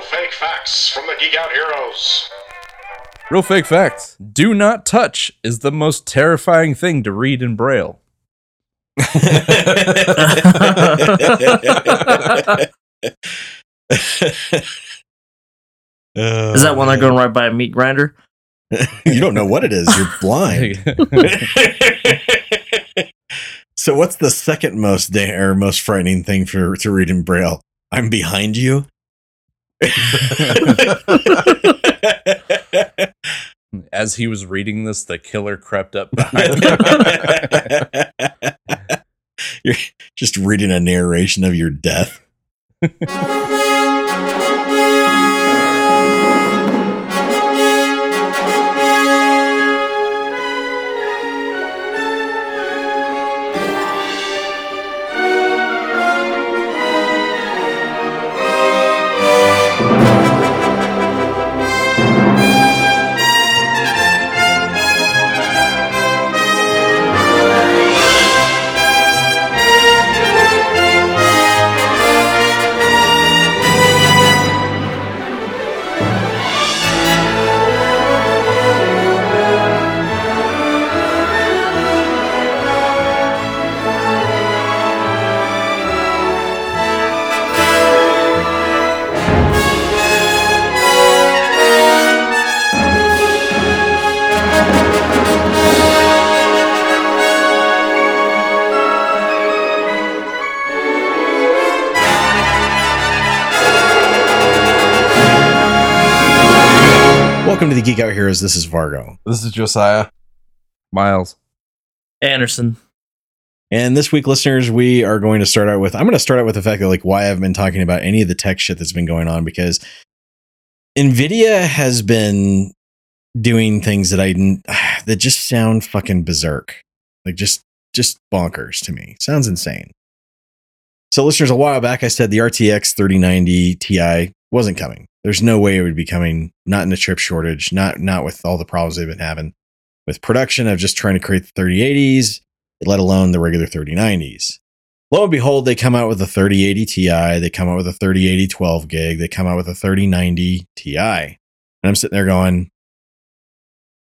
real fake facts from the Geek Out Heroes. Real fake facts. Do not touch is the most terrifying thing to read in Braille. Is that one they're going right by a meat grinder? you don't know what it is. You're blind. so, what's the second most da- or most frightening thing for to read in Braille? I'm behind you. As he was reading this, the killer crept up behind him. You're just reading a narration of your death. Welcome to the Geek Out Heroes. This is Vargo. This is Josiah. Miles. Anderson. And this week, listeners, we are going to start out with I'm going to start out with the fact that like why I've been talking about any of the tech shit that's been going on because Nvidia has been doing things that I that just sound fucking berserk. Like just just bonkers to me. Sounds insane. So listeners, a while back I said the RTX 3090 Ti wasn't coming. There's no way it would be coming, not in the chip shortage, not not with all the problems they've been having with production of just trying to create the 3080s let alone the regular 3090s. Lo and behold, they come out with a 3080 Ti, they come out with a 3080 12 gig, they come out with a 3090 Ti. And I'm sitting there going,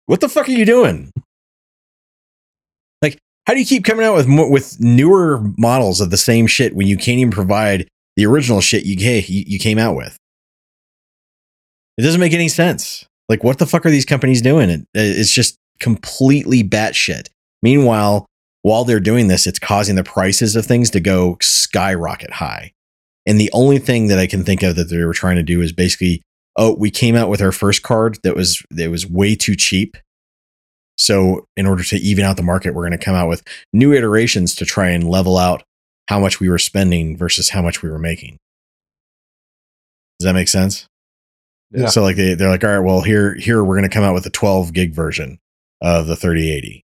what the fuck are you doing? Like, how do you keep coming out with with newer models of the same shit when you can't even provide the original shit you, you came out with? It doesn't make any sense. Like, what the fuck are these companies doing? It, it's just completely batshit. Meanwhile, while they're doing this, it's causing the prices of things to go skyrocket high. And the only thing that I can think of that they were trying to do is basically, oh, we came out with our first card that was that was way too cheap. So in order to even out the market, we're going to come out with new iterations to try and level out how much we were spending versus how much we were making. Does that make sense? Yeah. So like they, they're like, all right, well here here we're going to come out with a 12 gig version of the 3080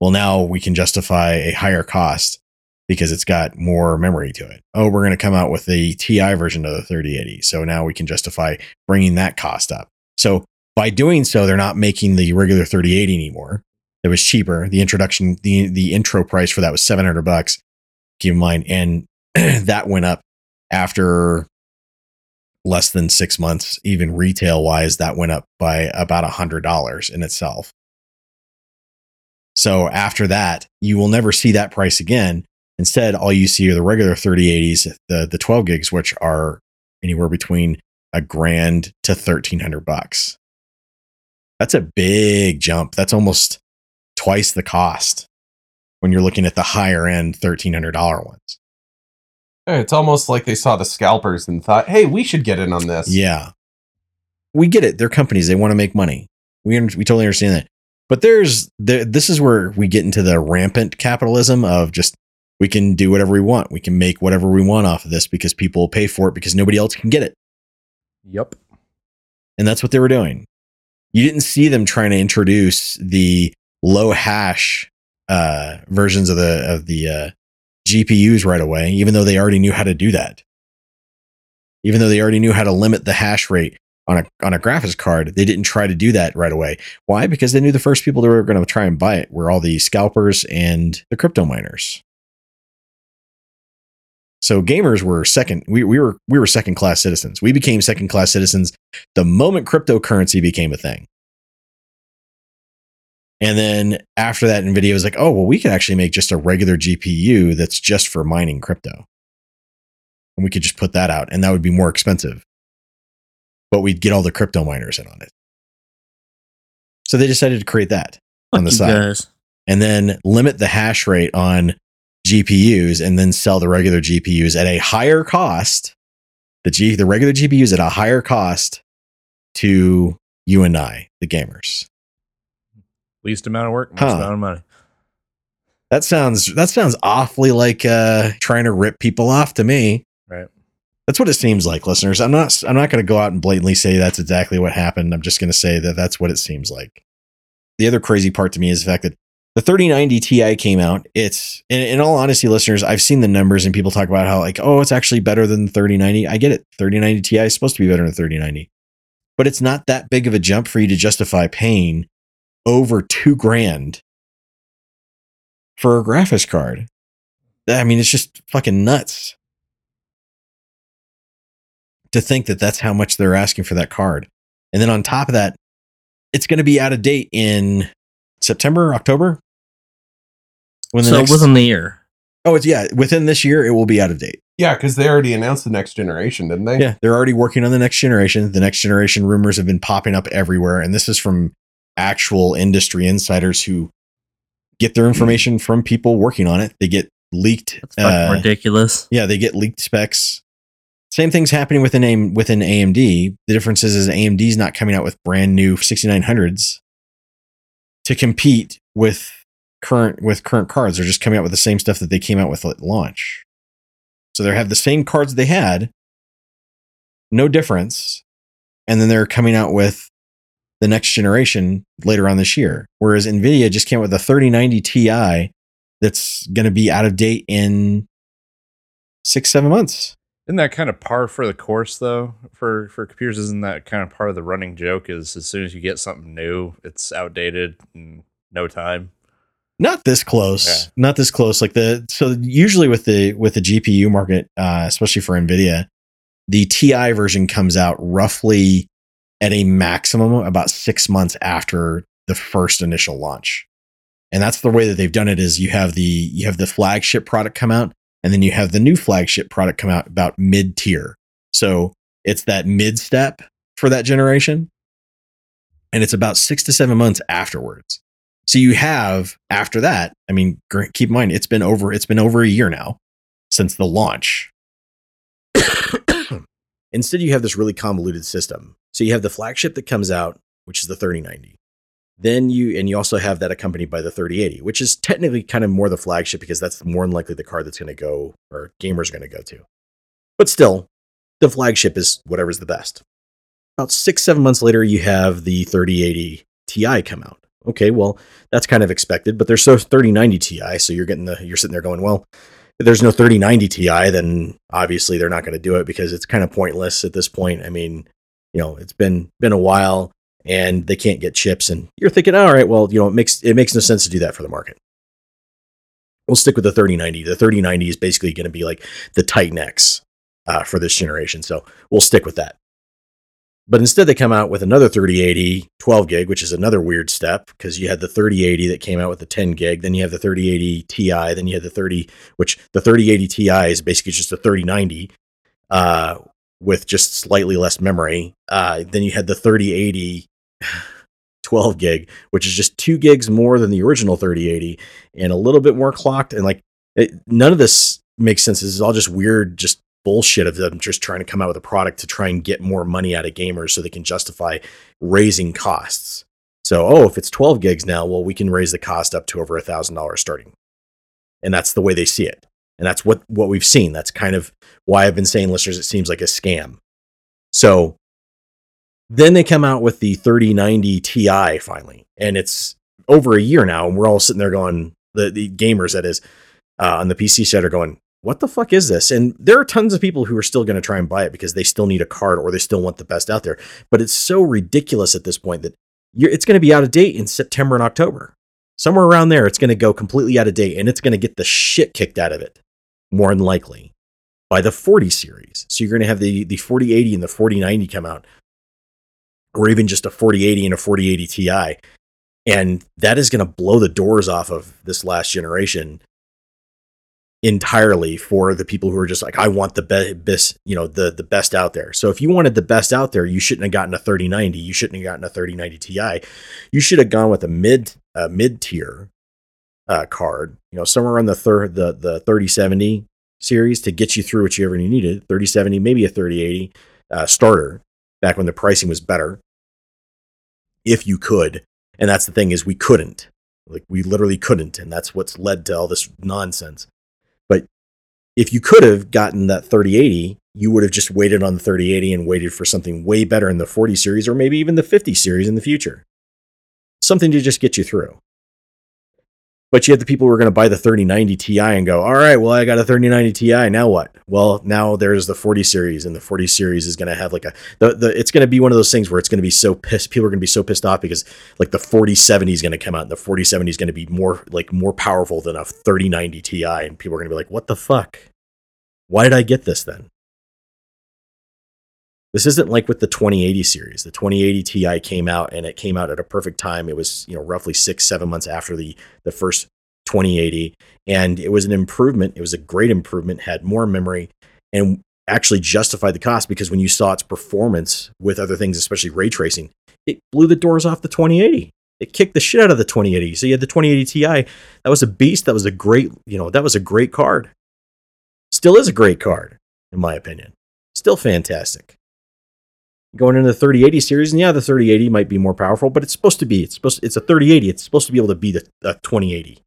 well now we can justify a higher cost because it's got more memory to it. Oh we're going to come out with the ti version of the 3080 so now we can justify bringing that cost up. So by doing so they're not making the regular 3080 anymore. It was cheaper. The introduction the the intro price for that was 700 bucks keep in mind and that went up after less than six months even retail wise that went up by about a hundred dollars in itself so after that, you will never see that price again. Instead, all you see are the regular 3080s, the the 12 gigs, which are anywhere between a grand to 1300 bucks. That's a big jump. That's almost twice the cost when you're looking at the higher end $1300 ones. Hey, It's almost like they saw the scalpers and thought, "Hey, we should get in on this." Yeah. We get it. They're companies. They want to make money. We, we totally understand that. But there's the, this is where we get into the rampant capitalism of just we can do whatever we want. We can make whatever we want off of this because people will pay for it because nobody else can get it. Yep. And that's what they were doing. You didn't see them trying to introduce the low hash uh, versions of the of the uh, GPUs right away, even though they already knew how to do that. Even though they already knew how to limit the hash rate on a on a graphics card, they didn't try to do that right away. Why? Because they knew the first people that were going to try and buy it were all the scalpers and the crypto miners. So gamers were second. We, we were we were second class citizens. We became second class citizens the moment cryptocurrency became a thing. And then after that, NVIDIA was like, oh, well, we could actually make just a regular GPU that's just for mining crypto. And we could just put that out, and that would be more expensive. But we'd get all the crypto miners in on it. So they decided to create that on the side guys. and then limit the hash rate on GPUs and then sell the regular GPUs at a higher cost. The G the regular GPUs at a higher cost to you and I, the gamers. Least amount of work, most Huh. amount of money. That sounds that sounds awfully like uh trying to rip people off to me. Right. That's what it seems like, listeners. I'm not I'm not going to go out and blatantly say that's exactly what happened. I'm just going to say that that's what it seems like. The other crazy part to me is the fact that the 3090 Ti came out. It's in, in all honesty, listeners, I've seen the numbers and people talk about how like, oh, it's actually better than the 3090. I get it. 3090 Ti is supposed to be better than 3090. But it's not that big of a jump for you to justify paying over 2 grand for a graphics card. I mean, it's just fucking nuts to think that that's how much they're asking for that card. And then on top of that, it's going to be out of date in September, October. When So within the year. oh, it's yeah, within this year it will be out of date. Yeah, because they already announced the next generation, didn't they? Yeah, they're already working on the next generation. The next generation rumors have been popping up everywhere, and this is from actual industry insiders who get their information from people working on it. They get leaked. That's uh, ridiculous. Yeah, they get leaked specs. Same thing's happening within within AMD. The difference is, is AMD's not coming out with brand new 6900s to compete with current with current cards. They're just coming out with the same stuff that they came out with at launch. So they have the same cards they had, no difference, and then they're coming out with the next generation later on this year. Whereas Nvidia just came out with a 3090 Ti that's going to be out of date in six seven months. Isn't that kind of par for the course though? For for computers, isn't that kind of part of the running joke? Is as soon as you get something new, it's outdated in no time. not this close Yeah. not this close like the so usually with the with the gpu market uh, especially for nvidia the ti version comes out roughly at a maximum about six months after the first initial launch. And that's the way that they've done it is you have the you have the flagship product come out and then you have the new flagship product come out about mid tier so it's that mid step for that generation and it's about six to seven months afterwards. So you have after that, I mean, keep in mind it's been over it's been over a year now since the launch. Instead, you have this really convoluted system. So you have the flagship that comes out, which is the 3090. Then you and you also have that accompanied by the 3080, which is technically kind of more the flagship because that's more than likely the card that's going to go or gamers are going to go to. But still, the flagship is whatever's the best. About six, seven months later, you have the 3080 Ti come out. Okay, well, that's kind of expected, but there's so 3090 Ti, so you're getting the you're sitting there going, well, there's no 3090 Ti, then obviously they're not going to do it because it's kind of pointless at this point. I mean, you know, it's been been a while and they can't get chips and you're thinking, all right, well, you know, it makes it makes no sense to do that for the market. We'll stick with the 3090. The 3090 is basically going to be like the Titan X uh, for this generation, so we'll stick with that. But instead, they come out with another 3080 12 gig, which is another weird step because you had the 3080 that came out with the 10 gig. Then you have the 3080 Ti. Then you had the 30, which the 3080 Ti is basically just a 3090 uh, with just slightly less memory. Uh, then you had the 3080 12 gig, which is just two gigs more than the original 3080 and a little bit more clocked. And like, it, none of this makes sense. This is all just weird, just bullshit of them just trying to come out with a product to try and get more money out of gamers so they can justify raising costs. So, oh, if it's 12 gigs now, well, we can raise the cost up to over a thousand dollars starting. And that's the way they see it. And that's what, what we've seen. That's kind of why I've been saying, listeners, it seems like a scam. So then they come out with the 3090 Ti finally. And it's over a year now. And we're all sitting there going, the, the gamers, that is, uh, on the PC side are going, what the fuck is this? And there are tons of people who are still going to try and buy it because they still need a card or they still want the best out there. But it's so ridiculous at this point that it's going to be out of date in September and October. Somewhere around there, it's going to go completely out of date and it's going to get the shit kicked out of it, more than likely. by the 40 series. So you're going to have the the 4080 and the 4090 come out, or even just a 4080 and a 4080 Ti, and that is going to blow the doors off of this last generation entirely for the people who are just like I want the be- best, you know, the the best out there. So if you wanted the best out there, you shouldn't have gotten a 3090, you shouldn't have gotten a 3090 Ti. You should have gone with a mid uh, mid tier uh, card, you know, somewhere on the third the the 3070 series to get you through whichever you needed, 3070, maybe a 3080 uh, starter back when the pricing was better. If you could. And that's the thing is we couldn't. Like we literally couldn't and that's what's led to all this nonsense if you could have gotten that 3080, you would have just waited on the 3080 and waited for something way better in the 40 series or maybe even the 50 series in the future. Something to just get you through. But you had the people who were going to buy the 3090 Ti and go, all right, well, I got a 3090 Ti. Now what? Well, now there's the 40 series, and the 40 series is going to have like a, the, the, it's going to be one of those things where it's going to be so pissed. People are going to be so pissed off because like the 4070 is going to come out, and the 4070 is going to be more, like, more powerful than a 3090 Ti. And people are going to be like, what the fuck? Why did I get this then? This isn't like with the 2080 series. The 2080 Ti came out and it came out at a perfect time. It was, you know, roughly six, seven months after the, the first 2080. And it was an improvement. It was a great improvement, had more memory, and actually justified the cost because when you saw its performance with other things, especially ray tracing, it blew the doors off the 2080. It kicked the shit out of the 2080. So you had the 2080 Ti. That was a beast. That was a great, you know, that was a great card. Still is a great card, in my opinion. Still fantastic. Going into the 3080 series, and yeah, the 3080 might be more powerful, but it's supposed to be. It's supposed. To, it's a 3080. It's supposed to be able to beat a, a 2080. It's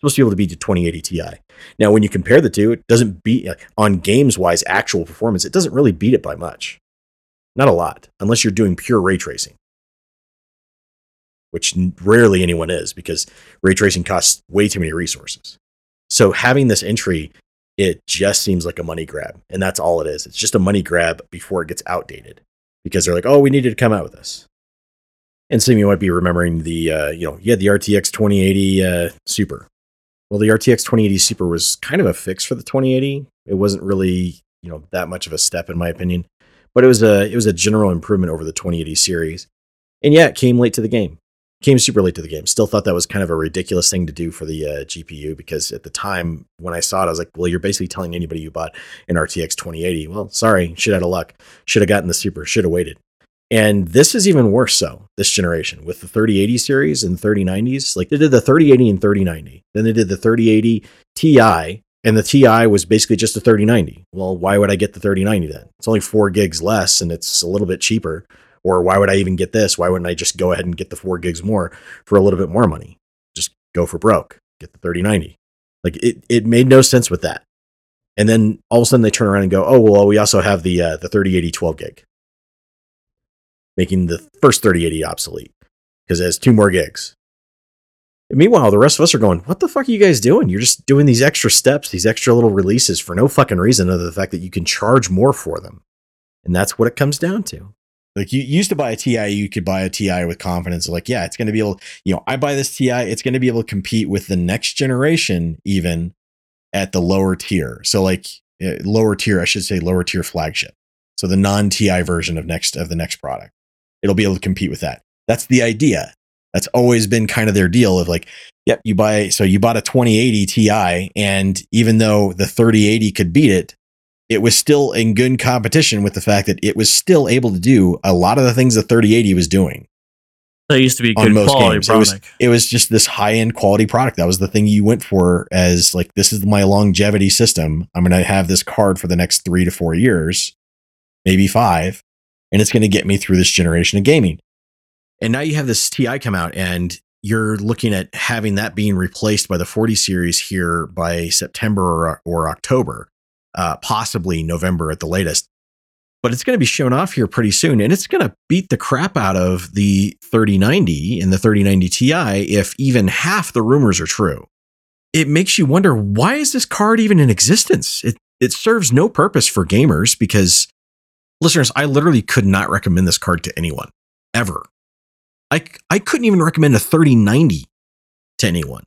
supposed to be able to beat the 2080 Ti. Now, when you compare the two, it doesn't beat on games wise actual performance. It doesn't really beat it by much. Not a lot, unless you're doing pure ray tracing, which rarely anyone is because ray tracing costs way too many resources. So having this entry it just seems like a money grab. And that's all it is. It's just a money grab before it gets outdated because they're like, oh, we needed to come out with this. And some of you might be remembering the, uh, you know, you had the RTX 2080 uh, Super. Well, the RTX 2080 Super was kind of a fix for the 2080. It wasn't really, you know, that much of a step in my opinion, but it was a it was a general improvement over the 2080 series. And yeah, it came late to the game came super late to the game. Still thought that was kind of a ridiculous thing to do for the uh, GPU because at the time when I saw it, I was like, well, you're basically telling anybody you bought an RTX 2080. Well, sorry, shit out of luck. Should have gotten the super, should have waited. And this is even worse so, this generation with the 3080 series and 3090s. Like they did the 3080 and 3090. Then they did the 3080 Ti, and the Ti was basically just a 3090. Well, why would I get the 3090 then? It's only four gigs less and it's a little bit cheaper. Or why would I even get this? Why wouldn't I just go ahead and get the four gigs more for a little bit more money? Just go for broke, get the 3090. Like it, it made no sense with that. And then all of a sudden they turn around and go, oh, well, we also have the, uh, the 3080 12 gig, making the first 3080 obsolete because it has two more gigs. And meanwhile, the rest of us are going, what the fuck are you guys doing? You're just doing these extra steps, these extra little releases for no fucking reason other than the fact that you can charge more for them. And that's what it comes down to. Like you used to buy a TI, you could buy a TI with confidence. Like, yeah, it's going to be able, you know, I buy this TI, it's going to be able to compete with the next generation, even at the lower tier. So, like uh, lower tier, I should say lower tier flagship. So the non TI version of next of the next product, it'll be able to compete with that. That's the idea. That's always been kind of their deal of like, yep, you buy so you bought a 2080 Ti, and even though the 3080 could beat it, it was still in good competition with the fact that it was still able to do a lot of the things the 3080 was doing. That used to be good quality games. product. It was, it was just this high end quality product. That was the thing you went for as like, this is my longevity system. I'm going to have this card for the next three to four years, maybe five, and it's going to get me through this generation of gaming. And now you have this TI come out and you're looking at having that being replaced by the 40 series here by September or, or October uh, possibly November at the latest. But it's going to be shown off here pretty soon, and it's going to beat the crap out of the 3090 and the 3090 Ti if even half the rumors are true. It makes you wonder why is this card even in existence? It it serves no purpose for gamers because listeners, I literally could not recommend this card to anyone ever. I I couldn't even recommend a 3090 to anyone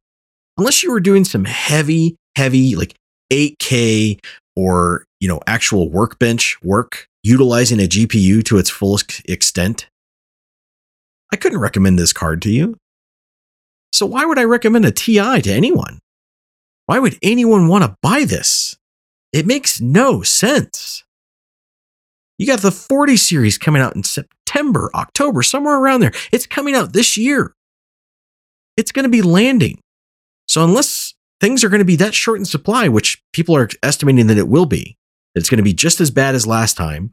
unless you were doing some heavy heavy like 8K or, you know, actual workbench work utilizing a GPU to its fullest extent, I couldn't recommend this card to you. So why would I recommend a TI to anyone? Why would anyone want to buy this? It makes no sense. You got the 40 series coming out in September, October, somewhere around there. It's coming out this year. It's going to be landing. So, unless things are going to be that short in supply, which people are estimating that it will be, it's going to be just as bad as last time.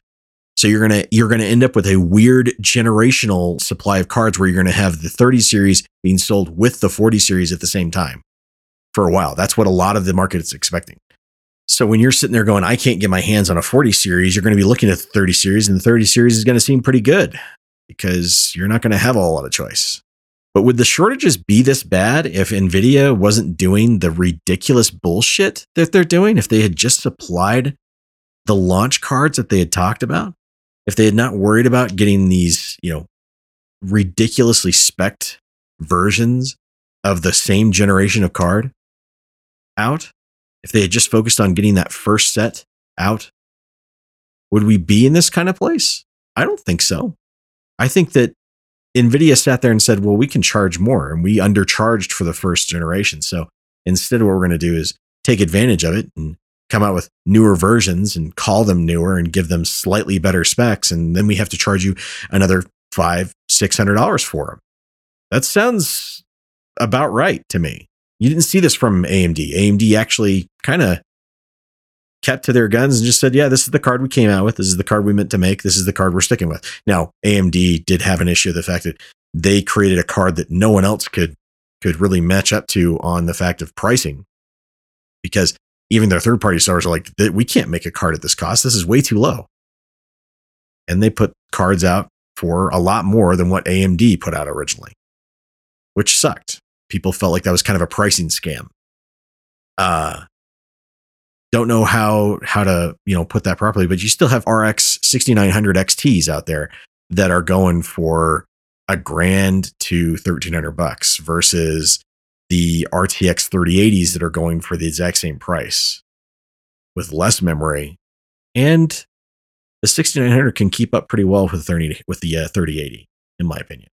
So you're gonna you're gonna end up with a weird generational supply of cards where you're gonna have the 30 series being sold with the 40 series at the same time for a while. That's what a lot of the market is expecting. So when you're sitting there going, I can't get my hands on a 40 series, you're going to be looking at the 30 series, and the 30 series is going to seem pretty good because you're not going to have a lot of choice. But would the shortages be this bad if NVIDIA wasn't doing the ridiculous bullshit that they're doing? If they had just supplied the launch cards that they had talked about? If they had not worried about getting these, you know, ridiculously specced versions of the same generation of card out? if they had just focused on getting that first set out, would we be in this kind of place? I don't think so. I think that NVIDIA sat there and said, well, we can charge more and we undercharged for the first generation. So instead, what we're going to do is take advantage of it and come out with newer versions and call them newer and give them slightly better specs. And then we have to charge you another five, six hundred dollars for them. That sounds about right to me. You didn't see this from AMD. AMD actually kind of kept to their guns and just said, yeah, this is the card we came out with. This is the card we meant to make. This is the card we're sticking with. Now, AMD did have an issue of the fact that they created a card that no one else could could really match up to on the fact of pricing because even their third party sellers are like, we can't make a card at this cost. This is way too low. And they put cards out for a lot more than what AMD put out originally, which sucked people felt like that was kind of a pricing scam. Uh, don't know how how to you know put that properly, but you still have RX 6900 XTs out there that are going for a grand to 1300 bucks versus the RTX 3080s that are going for the exact same price with less memory and the 6900 can keep up pretty well with 30 with the uh, 3080 in my opinion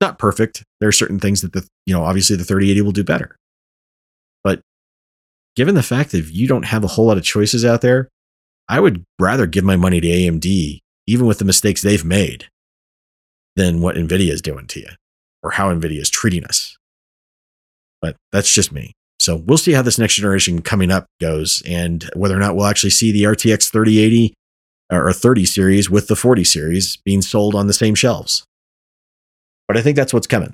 not perfect. There are certain things that the, you know, obviously the 3080 will do better. But given the fact that you don't have a whole lot of choices out there, I would rather give my money to AMD, even with the mistakes they've made, than what NVIDIA is doing to you or how NVIDIA is treating us. But that's just me. So we'll see how this next generation coming up goes and whether or not we'll actually see the RTX 3080 or 30 series with the 40 series being sold on the same shelves but I think that's what's coming.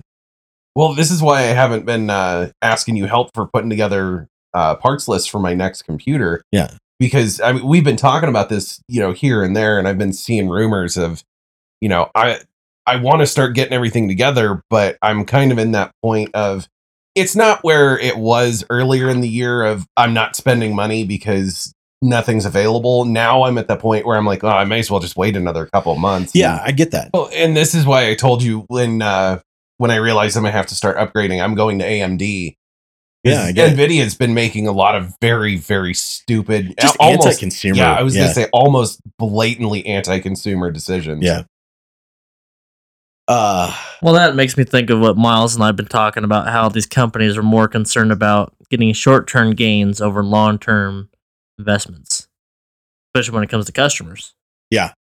Well, this is why I haven't been uh, asking you help for putting together uh, parts list for my next computer. Yeah, because I mean, we've been talking about this, you know, here and there, and I've been seeing rumors of, you know, I I want to start getting everything together, but I'm kind of in that point of it's not where it was earlier in the year of I'm not spending money because nothing's available. Now I'm at the point where I'm like, oh, I may as well just wait another couple months. Yeah, and, I get that. Well, and this is why I told you when uh when I realized I'm gonna have to start upgrading, I'm going to AMD. Yeah, Nvidia has been making a lot of very, very stupid, just almost, anti-consumer. Yeah, I was yeah. gonna say almost blatantly anti-consumer decisions. Yeah. Uh, well, that makes me think of what Miles and I've been talking about. How these companies are more concerned about getting short-term gains over long-term investments, especially when it comes to customers. Yeah.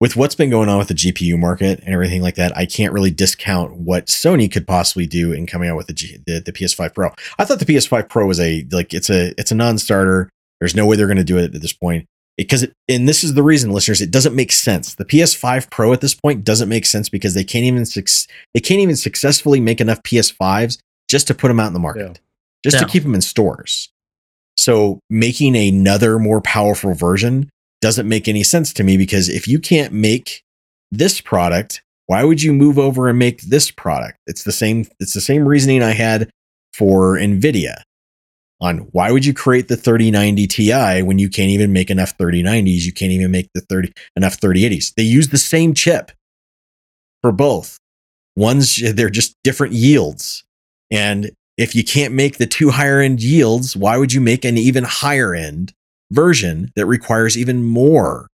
With what's been going on with the GPU market and everything like that, I can't really discount what Sony could possibly do in coming out with the, G, the, the PS5 Pro. I thought the PS5 Pro was a like it's a it's a non-starter. There's no way they're going to do it at this point because it, and this is the reason listeners it doesn't make sense the ps5 pro at this point doesn't make sense because they can't even they can't even successfully make enough ps5s just to put them out in the market yeah. just yeah. to keep them in stores so making another more powerful version doesn't make any sense to me because if you can't make this product, why would you move over and make this product? It's the same it's the same reasoning I had for Nvidia on why would you create the 3090 Ti when you can't even make enough 3090s, you can't even make the 30 enough 3080s. They use the same chip for both. One's they're just different yields. And if you can't make the two higher end yields, why would you make an even higher end version that requires even more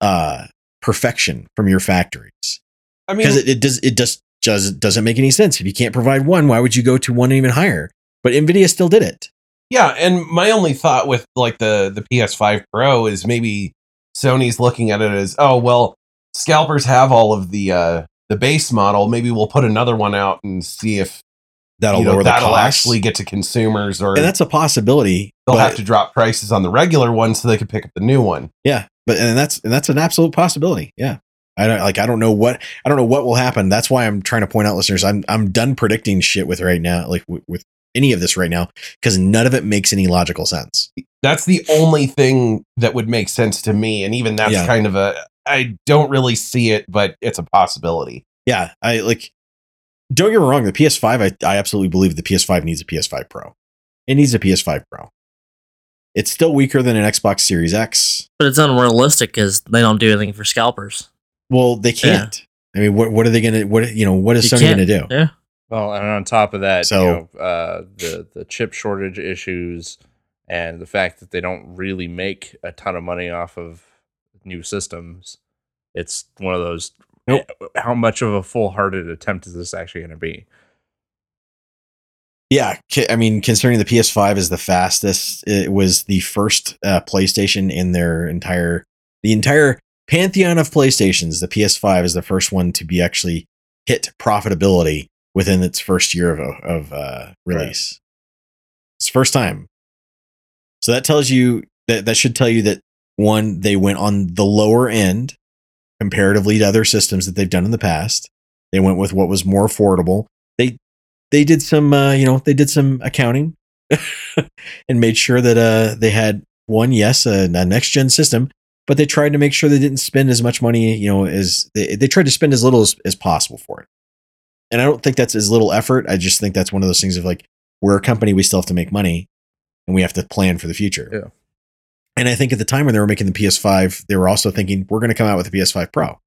uh, perfection from your factories? I mean, Because it, it does it just does doesn't make any sense. If you can't provide one, why would you go to one even higher? But Nvidia still did it. Yeah, and my only thought with like the the PS5 Pro is maybe Sony's looking at it as, oh well, scalpers have all of the uh the base model. Maybe we'll put another one out and see if That'll you know, lower that'll cost. actually get to consumers, or and that's a possibility. they'll have to drop prices on the regular one so they can pick up the new one. Yeah, but and that's and that's an absolute possibility. Yeah. I don't like I don't know what I don't know what will happen. That's why I'm trying to point out listeners I'm I'm done predicting shit with right now like with, with any of this right now cuz none of it makes any logical sense. That's the only thing that would make sense to me, and even that's Yeah. kind of a I don't really see it, but it's a possibility. Yeah, I like don't get me wrong, the PS5 I I absolutely believe the PS5 needs a PS5 Pro. It needs a PS5 Pro. It's still weaker than an Xbox Series X. But it's unrealistic because they don't do anything for scalpers. Well, they can't. I mean, what what are they going to what you know, what is You Sony going to do? Yeah. Well, and on top of that, So- you know, uh, the the chip shortage issues and the fact that they don't really make a ton of money off of new systems, it's one of those. Nope. How much of a full hearted attempt is this actually going to be? Yeah, I mean, considering the PS5 is the fastest, it was the first uh, PlayStation in their entire the entire pantheon of PlayStations. The PS5 is the first one to be actually hit profitability within its first year of of uh, release. It's first time. So that tells you that that should tell you that one they went on the lower end comparatively to other systems that they've done in the past. They went with what was more affordable. They they did some uh, you know they did some accounting and made sure that uh, they had one yes a, a next gen system but they tried to make sure they didn't spend as much money you know as they, they tried to spend as little as, as possible for it and i don't think that's as little effort i just think that's one of those things of like we're a company we still have to make money and we have to plan for the future Yeah. And i think at the time when they were making the ps5 they were also thinking we're going to come out with a ps5 pro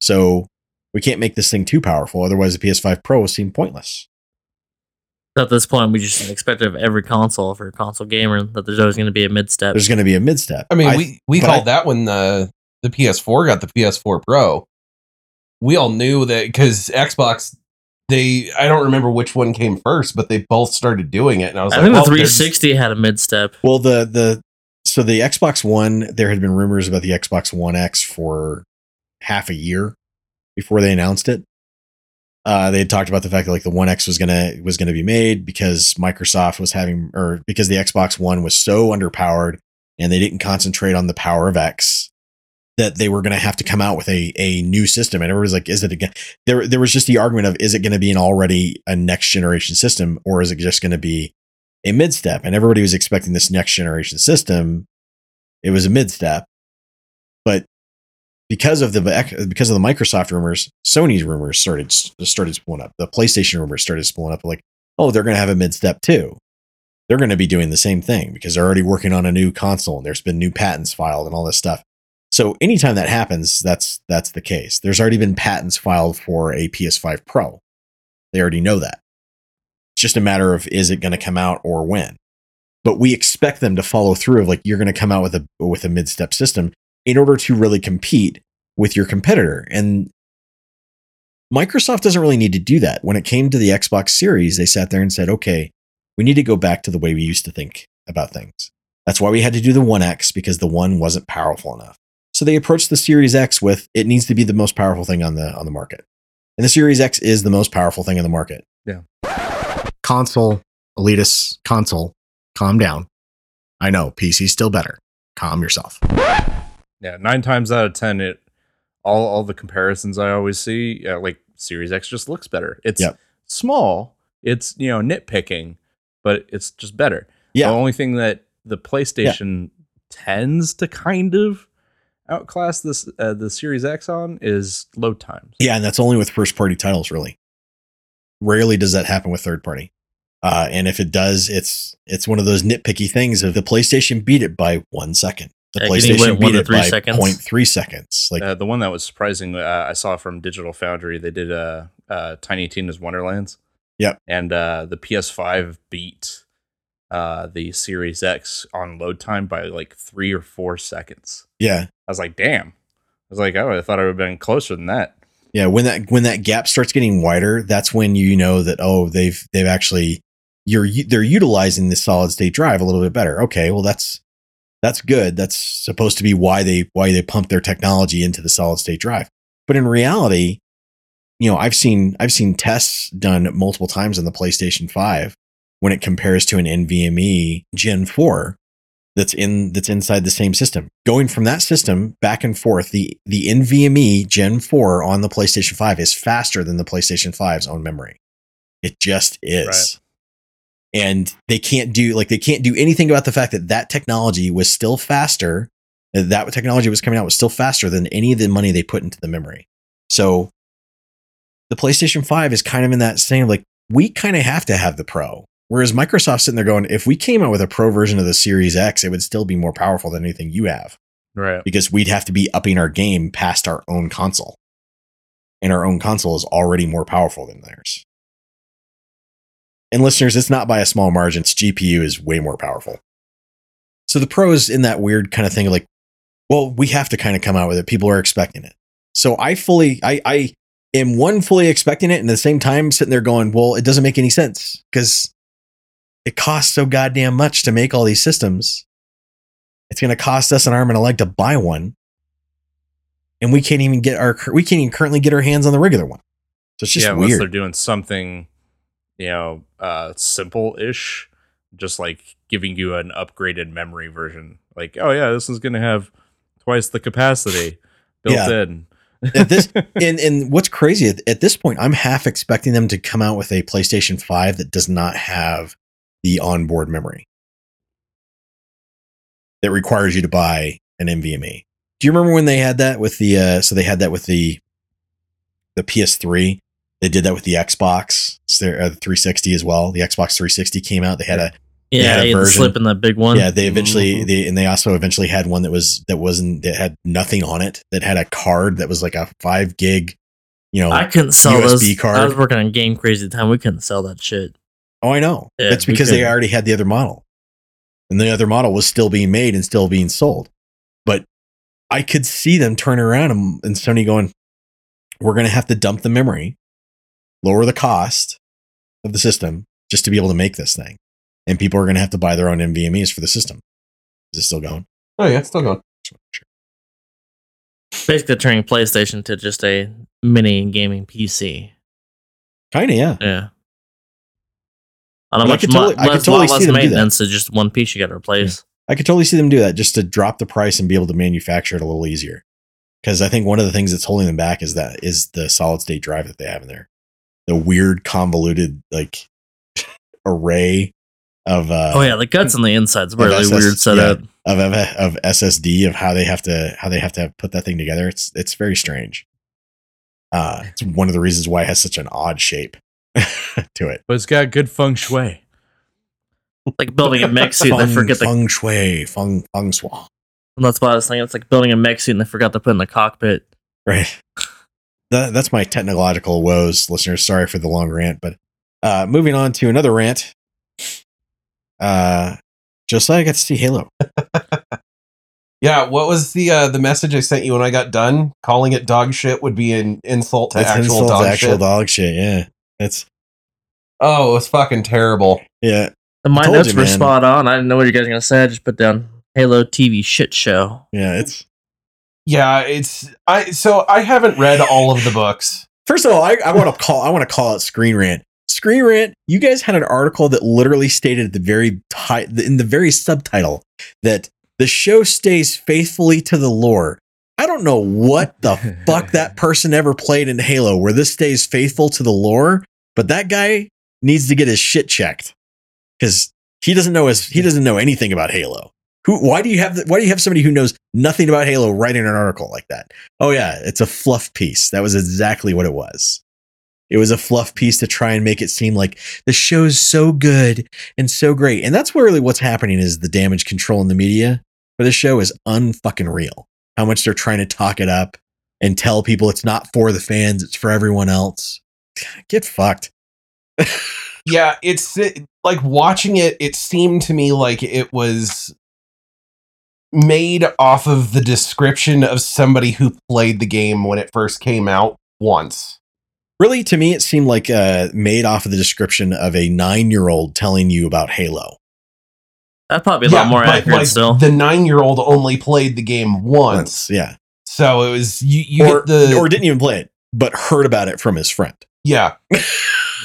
so we can't make this thing too powerful otherwise the ps5 pro will seem pointless At this point, we just expect of every console for a console gamer that there's always going to be a mid step. there's going to be a mid step I mean, we we called I- that when the the PS4 got the PS4 Pro. We all knew that because Xbox, they I don't remember which one came first, but they both started doing it, and I was I like, think well, the there's- 360 had a mid step. Well, the the so the Xbox One, there had been rumors about the Xbox One X for half a year before they announced it. Uh, they had talked about the fact that like the One X was gonna was gonna be made because Microsoft was having or because the Xbox One was so underpowered and they didn't concentrate on the power of X that they were gonna have to come out with a a new system. And everybody's like, is it again? There there was just the argument of is it gonna be an already a next generation system or is it just gonna be a mid step, and everybody was expecting this next generation system. It was a mid step, but because of the because of the Microsoft rumors, Sony's rumors started started spooling up. The PlayStation rumors started spooling up. Like, oh, they're going to have a mid step too. They're going to be doing the same thing because they're already working on a new console and there's been new patents filed and all this stuff. So anytime that happens, that's that's the case. There's already been patents filed for a PS5 Pro. They already know that. Just a matter of is it going to come out or when. But we expect them to follow through of like you're going to come out with a with a mid step system in order to really compete with your competitor. And Microsoft doesn't really need to do that. When it came to the Xbox Series, they sat there and said, "Okay, we need to go back to the way we used to think about things." That's why we had to do the One X because the One wasn't powerful enough. So they approached the Series X with it needs to be the most powerful thing on the on the market. And the Series X is the most powerful thing on the market. Yeah. Console, elitist console, calm down. I know, PC's still better. Calm yourself. Yeah, nine times out of ten, it all all the comparisons I always see, yeah, like Series X just looks better. It's Yep. small, it's you know nitpicking, but it's just better. Yeah. The only thing that the PlayStation tends to kind of outclass this uh, the Series X on is load times. Yeah, and that's only with first party titles, really. Rarely does that happen with third party. Uh, and if it does, it's it's one of those nitpicky things of the PlayStation beat it by one second. The Yeah, PlayStation wait one beat it three by seconds? 0.3 seconds. Like, uh, the one that was surprising uh, I saw from Digital Foundry, they did uh, uh, Tiny Tina's Wonderlands. Yep. And uh, the PS5 beat uh, the Series X on load time by like three or four seconds. Yeah. I was like, damn. I was like, oh, I thought I would have been closer than that. Yeah, when that when that gap starts getting wider, that's when you know that oh they've they've actually you're they're utilizing the solid state drive a little bit better. Okay, well that's that's good. That's supposed to be why they why they pump their technology into the solid state drive. But in reality, you know, I've seen I've seen tests done multiple times on the PlayStation 5 when it compares to an NVMe Gen 4 that's in that's inside the same system. Going from that system back and forth, the the NVMe Gen 4 on the PlayStation 5 is faster than the PlayStation 5's own memory. It just is. And they can't do like they can't do anything about the fact that that technology was still faster. That technology was coming out was still faster than any of the money they put into the memory. So the PlayStation 5 is kind of in that same like we kind of have to have the pro. Whereas Microsoft's sitting there going, if we came out with a pro version of the Series X, it would still be more powerful than anything you have Right. because we'd have to be upping our game past our own console. And our own console is already more powerful than theirs. And listeners, it's not by a small margin. Its GPU is way more powerful. So the pro is in that weird kind of thing of like, well, we have to kind of come out with it. People are expecting it. So I fully, I, I am one fully expecting it and at the same time sitting there going, well, it doesn't make any sense because it costs so goddamn much to make all these systems. It's going to cost us an arm and a leg to buy one. And we can't even get our, we can't even currently get our hands on the regular one. So it's just yeah, unless weird. they're doing something, you know, uh, simple-ish, just like giving you an upgraded memory version. Like, oh yeah, this is going to have twice the capacity built Yeah. in. at this and and what's crazy at, at this point i'm half expecting them to come out with a playstation 5 that does not have the onboard memory that requires you to buy an nvme do you remember when they had that with the uh so they had that with the the ps3 they did that with the xbox so there- uh, the 360 as well the xbox 360 came out they had a They Yeah, had a they had the version. slip in that big one. yeah they eventually Mhm. they and they also eventually had one that was that wasn't that had nothing on it that had a card that was like a five gig you know I couldn't sell USB those. card. I was working on Game Crazy at the time. We couldn't sell that shit. Oh, I know. Yeah, That's because they already had the other model. And the other model was still being made and still being sold. But I could see them turn around and, and Sony going, we're going to have to dump the memory, lower the cost of the system just to be able to make this thing. And people are going to have to buy their own NVMEs for the system. Is it still going? Oh yeah, it's still going. Basically, turning PlayStation to just a mini gaming PC. Kind of, yeah. Yeah. On a But I much could mo- totally- I could totally lot see less them do that. maintenance. It's just one piece you got to replace. I could totally see them do that just to drop the price and be able to manufacture it a little easier. Because I think one of the things that's holding them back is that is the solid state drive that they have in there. The weird convoluted like array of uh oh yeah, the guts on the inside's of really SS weird setup. of, of of SSD of how they have to how they have to put that thing together. It's it's very strange. Uh it's one of the reasons why it has such an odd shape to it. But it's got good feng shui. Like building a mech suit, they forget the. feng shui, feng feng shui. That's what I was thinking. It's like building a mech suit, and they forgot to put in the cockpit. Right. That, that's my technological woes, listeners. Sorry for the long rant, but uh, moving on to another rant. Uh, Josiah got to see Halo. Yeah, what was the uh, the message I sent you when I got done? Calling it dog shit would be an insult to It's actual insult to dog actual shit. dog shit. Yeah, it's Oh, it was fucking terrible. yeah. And my notes you, were man. spot on. I didn't know what you guys were gonna say. I just put down Halo TV shit show. Yeah, it's Yeah, it's I so I haven't read all of the books. first of all, I, I want to call I want to call out Screen Rant. Screen Rant, you guys had an article that literally stated at the very ti- in the very subtitle that the show stays faithfully to the lore. I don't know what the fuck that person ever played in Halo where this stays faithful to the lore, but that guy needs to get his shit checked because he doesn't know his he doesn't know anything about Halo. Who? Why do you have the, Why do you have somebody who knows nothing about Halo writing an article like that? Oh yeah, it's a fluff piece. That was exactly what it was. It was a fluff piece to try and make it seem like the show's so good and so great. And that's really what's happening is the damage control in the media for the show is unfucking real. How much they're trying to talk it up and tell people it's not for the fans, it's for everyone else. Get fucked. yeah, it's it, like watching it. It seemed to me like it was made off of the description of somebody who played the game when it first came out once. Really, to me, it seemed like uh, made off of the description of a nine-year-old telling you about Halo. That'd probably be a lot more but, accurate like, still. The nine-year-old only played the game once, yeah, so it was you. You or get the or didn't even play it, but heard about it from his friend. yeah.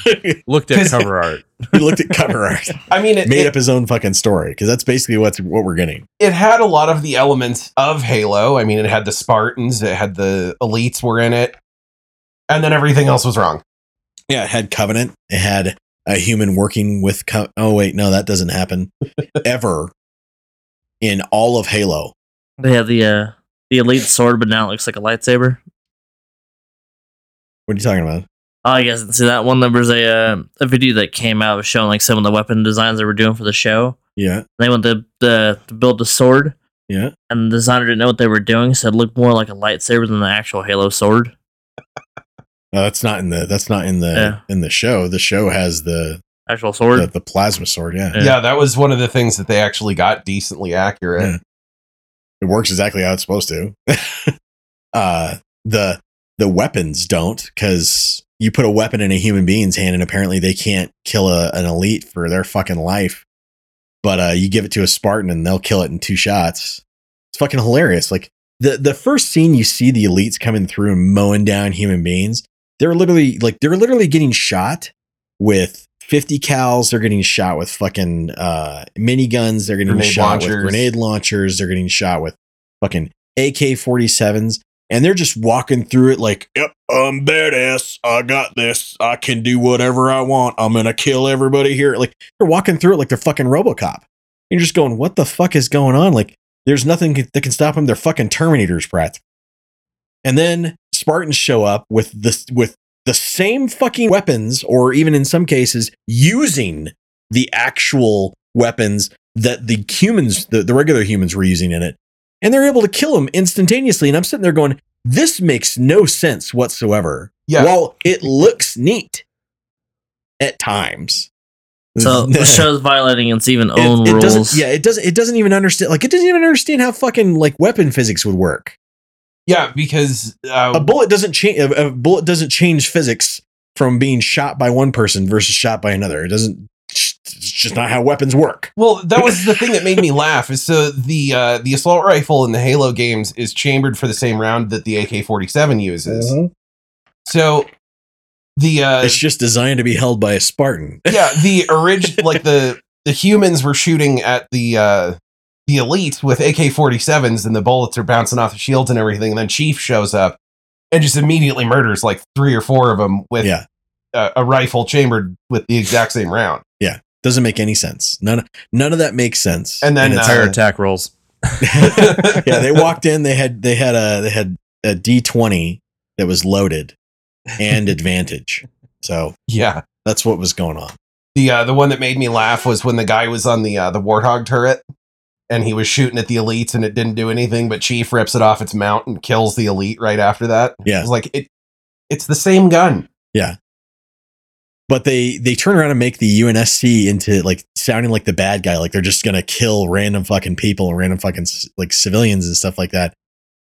he Looked at cover art. He looked at cover art, I mean, it, made it, up his own fucking story because that's basically what's what we're getting. it had a lot of the elements of Halo. I mean, it had the Spartans, it had the elites were in it, and then everything else was wrong. Yeah, it had Covenant. It had a human working with. Co- oh wait, no, that doesn't happen ever in all of Halo. They have the uh, the elite sword, but now it looks like a lightsaber. What are you talking about? Oh, I guess see that one. There was a uh, a video that came out showing like some of the weapon designs they were doing for the show. Yeah, They went to, the to build the sword, yeah. and the designer didn't know what they were doing, so it looked more like a lightsaber than the actual Halo sword. No, that's not in the. That's not in the Yeah. in the show. The show has the Actual sword. the, the plasma sword. Yeah. Yeah. Yeah. that was one of the things that they actually got decently accurate. Yeah. it works exactly how it's supposed to. uh the the weapons don't because you put a weapon in a human being's hand and apparently they can't kill a, an elite for their fucking life. But uh you give it to a Spartan and they'll kill it in two shots. It's fucking hilarious. Like the the first scene you see the elites coming through and mowing down human beings, they're literally like they're literally getting shot with 50 cals, they're getting shot with fucking uh miniguns, they're getting Grenade shot with grenade launchers, they're getting shot with fucking AK-47s and they're just walking through it like, "Yep, I'm badass. I got this. I can do whatever I want. I'm to kill everybody here." Like they're walking through it like they're fucking RoboCop. You're just going, "What the fuck is going on?" Like there's nothing that can stop them. They're fucking Terminators, Pratt. And then Spartans show up with this with the same fucking weapons, or even in some cases, using the actual weapons that the humans, the, the regular humans were using in it. And they're able to kill him instantaneously. And I'm sitting there going, this makes no sense whatsoever. Yeah. While it looks neat at times. so the show's violating its even It- own it, rules. doesn't yeah it doesn't it doesn't even understand like it doesn't even understand how fucking like weapon physics would work Yeah, because uh, a bullet doesn't change a, a bullet doesn't change physics from being shot by one person versus shot by another it doesn't it's just not how weapons work Well, that was the thing that made me laugh. Is so the uh, the assault rifle in the Halo games is chambered for the same round that the AK forty seven uses. So the uh, it's just designed to be held by a spartan yeah the original like the the humans were shooting at the uh, the elite with AK forty sevens, and the bullets are bouncing off the shields and everything. And then Chief shows up and just immediately murders like three or four of them with yeah a, a rifle chambered with the exact same round. Doesn't make any sense none none of that makes sense And then, it's- Higher Uh, attack rolls. yeah they walked in they had they had a they had a d20 that was loaded and advantage so Yeah. that's what was going on The uh, the one that made me laugh was when the guy was on the uh, the warthog turret and he was shooting at the elites and it didn't do anything, but Chief rips it off its mount and kills the elite right after that. Yeah. It was like it it's the same gun. But they they turn around and make the UNSC into like sounding like the bad guy, like they're just gonna kill random fucking people and random fucking like civilians and stuff like that.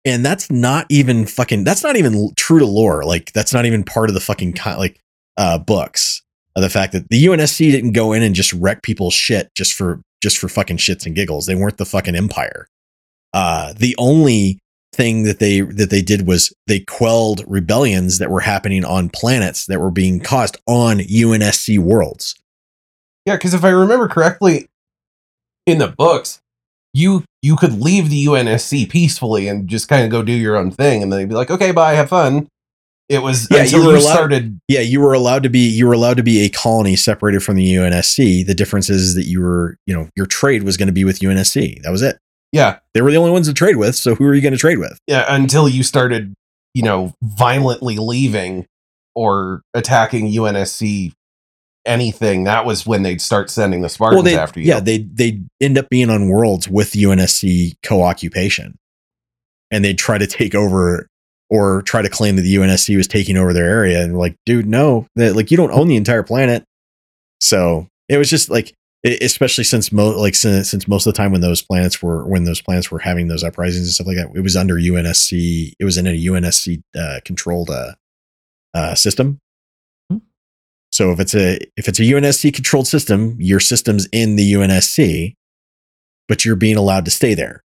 And that's not even fucking. That's not even true to lore. Like that's not even part of the fucking like uh books. Uh, the fact that the UNSC didn't go in and just wreck people's shit just for just for fucking shits and giggles. They weren't the fucking empire. Uh, the only thing that they that they did was they quelled rebellions that were happening on planets that were being caused on UNSC worlds. Yeah, because if I remember correctly, in the books, you you could leave the UNSC peacefully and just kind of go do your own thing, and then they'd be like, "Okay, bye, have fun." It was Yeah, you, were allowed- started. Yeah, you were allowed to be you were allowed to be a colony separated from the UNSC. The difference is that you were, you know, your trade was going to be with UNSC. That was it. Yeah, They were the only ones to trade with, so who are you going to trade with? yeah, until you started, you know, violently leaving or attacking UNSC anything. That was when they'd start sending the Spartans they after you. yeah, they they end up being on worlds with UNSC co-occupation. And they'd try to take over or try to claim that the UNSC was taking over their area and like, dude, no, that like you don't own the entire planet. So it was just like, especially since mo- like since, since most of the time when those planets were when those planets were having those uprisings and stuff like that, it was under UNSC. It was in a UNSC uh, controlled uh, uh, system. Hmm. So if it's a if it's a UNSC controlled system, your system's in the UNSC, but you're being allowed to stay there.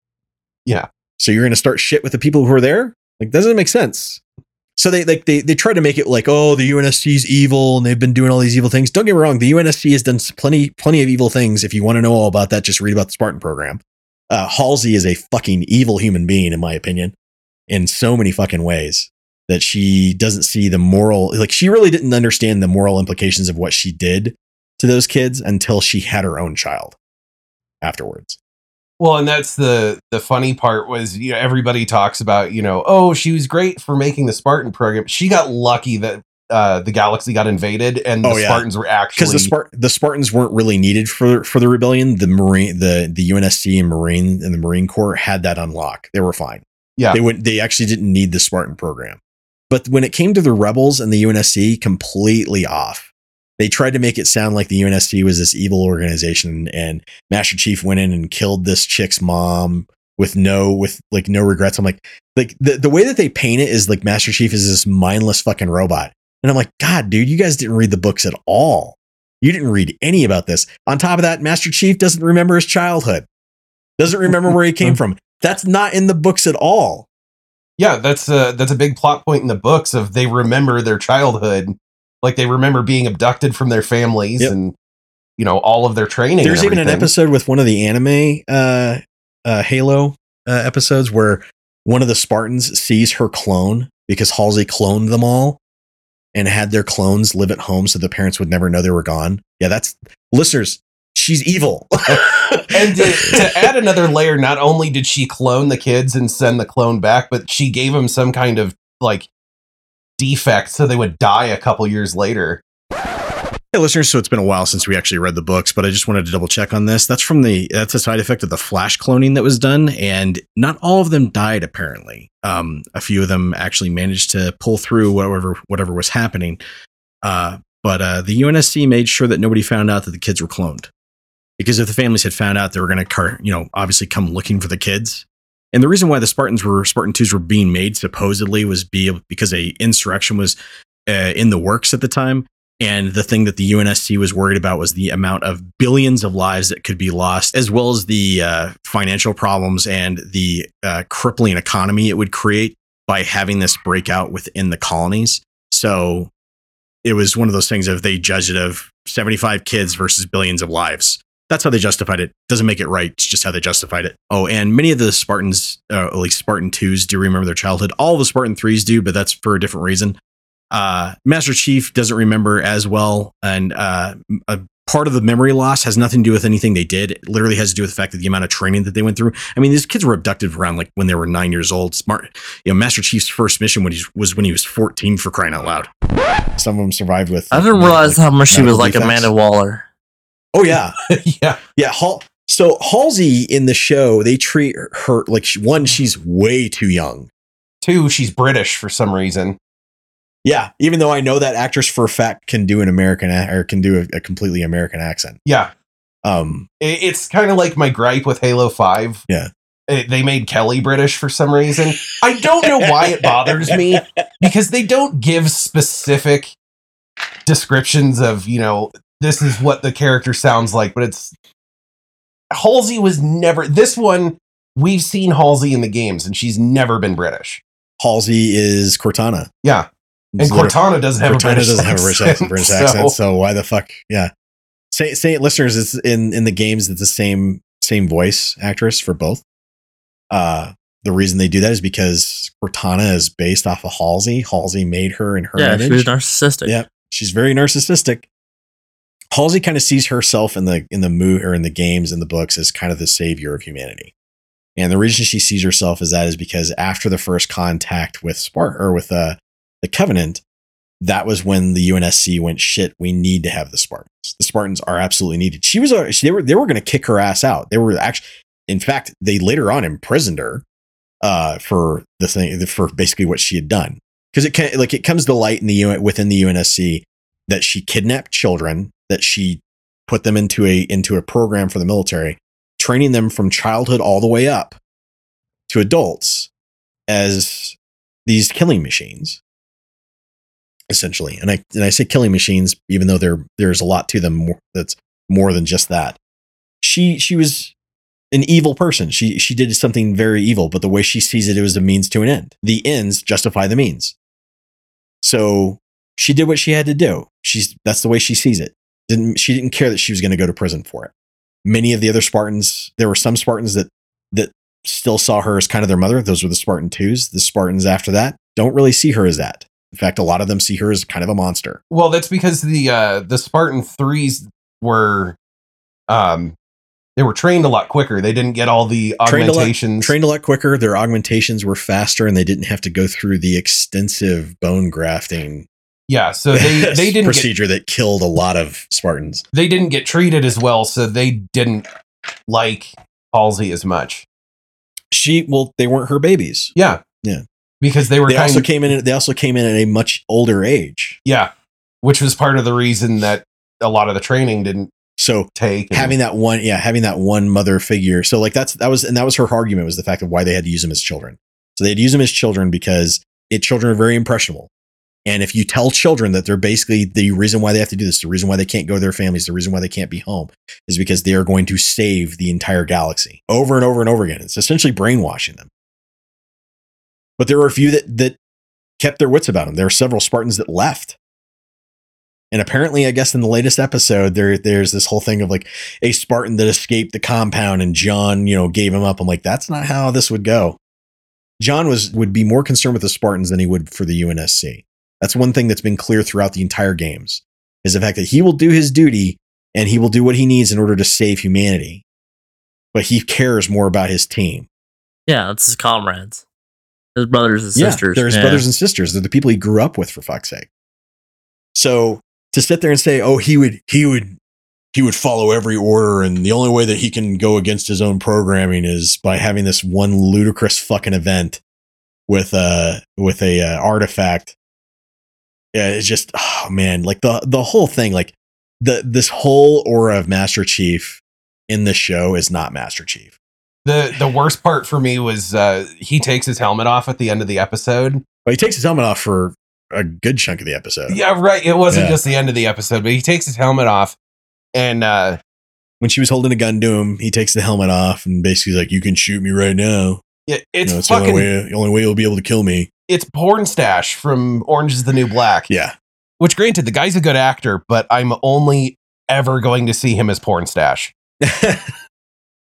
Yeah. So you're going to start shit with the people who are there? Like doesn't make sense. So they like they they try to make it like oh the UNSC is evil and they've been doing all these evil things. Don't get me wrong, the UNSC has done plenty plenty of evil things. If you want to know all about that, just read about the Spartan program. Uh, Halsey is a fucking evil human being, in my opinion, in so many fucking ways that she doesn't see the moral like she really didn't understand the moral implications of what she did to those kids until she had her own child afterwards. Well, and that's the the funny part was you know everybody talks about you know oh she was great for making the Spartan program. She got lucky that uh, the galaxy got invaded and the Oh, yeah. Spartans were actually because the Spart- the Spartans weren't really needed for for the rebellion. The marine the the UNSC and Marine and the Marine Corps had that unlock. They were fine. yeah They went. They actually didn't need the Spartan program. But when it came to the rebels and the UNSC, completely off. They tried to make it sound like the UNSC was this evil organization, and Master Chief went in and killed this chick's mom with no with like no regrets. I'm like, like the, the way that they paint it is like Master Chief is this mindless fucking robot. And I'm like, God, dude, you guys didn't read the books at all. You didn't read any about this. On top of that, Master Chief doesn't remember his childhood, doesn't remember where he came from. That's not in the books at all. yeah that's a that's a big plot point in the books of they remember their childhood like they remember being abducted from their families Yep. and you know all of their training. There's even an episode with one of the anime uh, uh, Halo uh, episodes where one of the Spartans sees her clone because Halsey cloned them all and had their clones live at home so the parents would never know they were gone. Yeah, that's listeners. She's evil. and to, to add another layer, not only did she clone the kids and send the clone back, but she gave them some kind of like defect so they would die a couple years later. Hey, listeners, so it's been a while since we actually read the books, but I just wanted to double check on this. That's from the that's a side effect of the flash cloning that was done, and not all of them died. Apparently, um, a few of them actually managed to pull through whatever whatever was happening. Uh, but uh, the UNSC made sure that nobody found out that the kids were cloned, because if the families had found out, they were going to, car- you know, obviously come looking for the kids. And the reason why the Spartans were Spartan twos were being made supposedly was be because a insurrection was uh, in the works at the time. And the thing that the UNSC was worried about was the amount of billions of lives that could be lost, as well as the uh, financial problems and the uh, crippling economy it would create by having this breakout within the colonies. So it was one of those things of they judged it of 75 kids versus billions of lives. That's how they justified it. Doesn't make it right. It's just how they justified it. Oh, and many of the Spartans, uh, at least Spartan 2s, do remember their childhood. All the Spartan 3s do, but that's for a different reason uh, Master Chief doesn't remember as well, and uh, a part of the memory loss has nothing to do with anything they did. It literally has to do with the fact that the amount of training that they went through. I mean, these kids were abducted around like when they were nine years old. Smart, you know, Master Chief's first mission when he was when he was fourteen for crying out loud. Some of them survived with. I didn't realize like, how much she was like defects. Amanda Waller. Oh yeah, yeah. yeah. Hal- so Halsey in the show, they treat her like she, one, she's way too young. Two, she's British for some reason. Yeah, even though I know that actress for a fact can do an American or can do a, a completely American accent. Yeah. Um, It- It's kind of like my gripe with Halo 5. Yeah. It- they made Kelly British for some reason. I don't know why it bothers me because they don't give specific descriptions of, you know, this is what the character sounds like, but it's Halsey was never this one we've seen Halsey in the games and she's never been British. Halsey is Cortana. Yeah. And Cortana doesn't have a Cortana British doesn't have a British accent, British so- accent, so why the fuck? Yeah. Say, say listeners, it's in in the games. It's the same same voice actress for both. Uh, the reason they do that is because Cortana is based off of Halsey. Halsey made her in her yeah, image. she was narcissistic. Yeah. She's very narcissistic. Halsey kind of sees herself in the in the mo- or in the games in the books as kind of the savior of humanity. And the reason she sees herself as that is because after the first contact with Spart or with uh, the Covenant, that was when the UNSC went shit. We need to have the Spartans. The Spartans are absolutely needed. She was uh, they were they were going to kick her ass out. They were actually, in fact, they later on imprisoned her uh, for the thing for basically what she had done because it can like it comes to light in the UN, within the UNSC that she kidnapped children, that she put them into a into a program for the military, training them from childhood all the way up to adults as these killing machines essentially. And i and i say killing machines even though there there's a lot to them more, that's more than just that. She she was an evil person. She she did something very evil but the way she sees it it was a means to an end. The ends justify the means. So she did what she had to do. She's that's the way she sees it. Didn't she didn't care that she was going to go to prison for it. Many of the other spartans there were some spartans that that still saw her as kind of their mother. Those were the spartan 2s the spartans after that don't really see her as that. In fact a lot of them see her as kind of a monster. Well, that's because the uh the Spartan threes were um they were trained a lot quicker. They didn't get all the Trained a lot- augmentations. trained a lot quicker. Their augmentations were faster and they didn't have to go through the extensive bone grafting yeah, so they they didn't get, procedure that killed a lot of spartans they didn't get treated as well, so they didn't like Halsey as much. she well they weren't her babies Yeah. Yeah. Because they were they kind also of came in they also came in at a much older age yeah, which was part of the reason that a lot of the training didn't so take. and- having that one yeah having that one mother figure so like that's that was and that was her argument was the fact of why they had to use them as children so they'd use them as children because it children are very impressionable and if you tell children that they're basically the reason why they have to do this the reason why they can't go to their families the reason why they can't be home is because they are going to save the entire galaxy over and over and over again it's essentially brainwashing them but there were a few that that kept their wits about them there were several spartans that left and apparently, I guess in the latest episode, there there's this whole thing of like a Spartan that escaped the compound and John, you know, gave him up. I'm like, that's not how this would go. John was would be more concerned with the Spartans than he would for the UNSC. That's one thing that's been clear throughout the entire games is the fact that he will do his duty and he will do what he needs in order to save humanity. But he cares more about his team. Yeah, it's his comrades, his brothers and sisters. Yeah, they're his Yeah. brothers and sisters. They're the people he grew up with, for fuck's sake. So to sit there and say, "Oh, he would, he would, he would follow every order, and the only way that he can go against his own programming is by having this one ludicrous fucking event with a with a uh, artifact." Yeah, it's just, oh man, like the the whole thing, like the this whole aura of Master Chief in the show is not Master Chief. the the worst part for me was uh he takes his helmet off at the end of the episode. But he takes his helmet off for a good chunk of the episode. Yeah, right. It wasn't Yeah. just the end of the episode, but he takes his helmet off and uh when she was holding a gun to him, he takes the helmet off and basically is like, "You can shoot me right now. yeah, it's you know, it's the fucking only way. The only way you'll be able to kill me." It's Pornstache from Orange is the New Black. Yeah, Which granted, the guy's a good actor, but I'm only ever going to see him as Pornstache.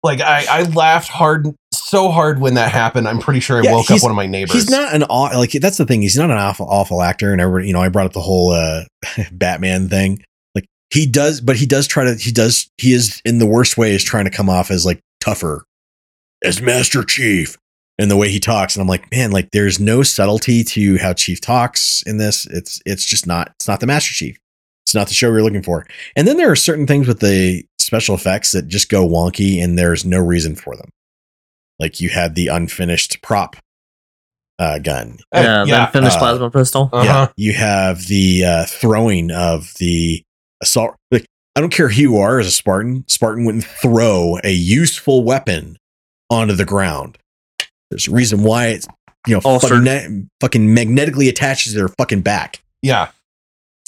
Like I, I laughed hard so hard when that happened. I'm pretty sure I Yeah, woke up one of my neighbors. he's not an aw- like that's the thing. He's not an awful awful actor, and everybody, you know, I brought up the whole uh, Batman thing. Like he does, but he does try to. He does. He is in the worst way is trying to come off as like tougher, as Master Chief, and the way he talks. And I'm like, man, like there's no subtlety to how Chief talks in this. It's it's just not. It's not the Master Chief. It's not the show we are looking for. And then there are certain things with the special effects that just go wonky, and there's no reason for them. Like you had the unfinished prop uh, gun. Uh, yeah, yeah. finished uh, plasma pistol. Uh-huh. Yeah, you have the uh, throwing of the assault. Like, I don't care who you are as a Spartan. Spartan wouldn't throw a useful weapon onto the ground. There's a reason why it's you know fucking, ne- fucking magnetically attaches to their fucking back. Yeah.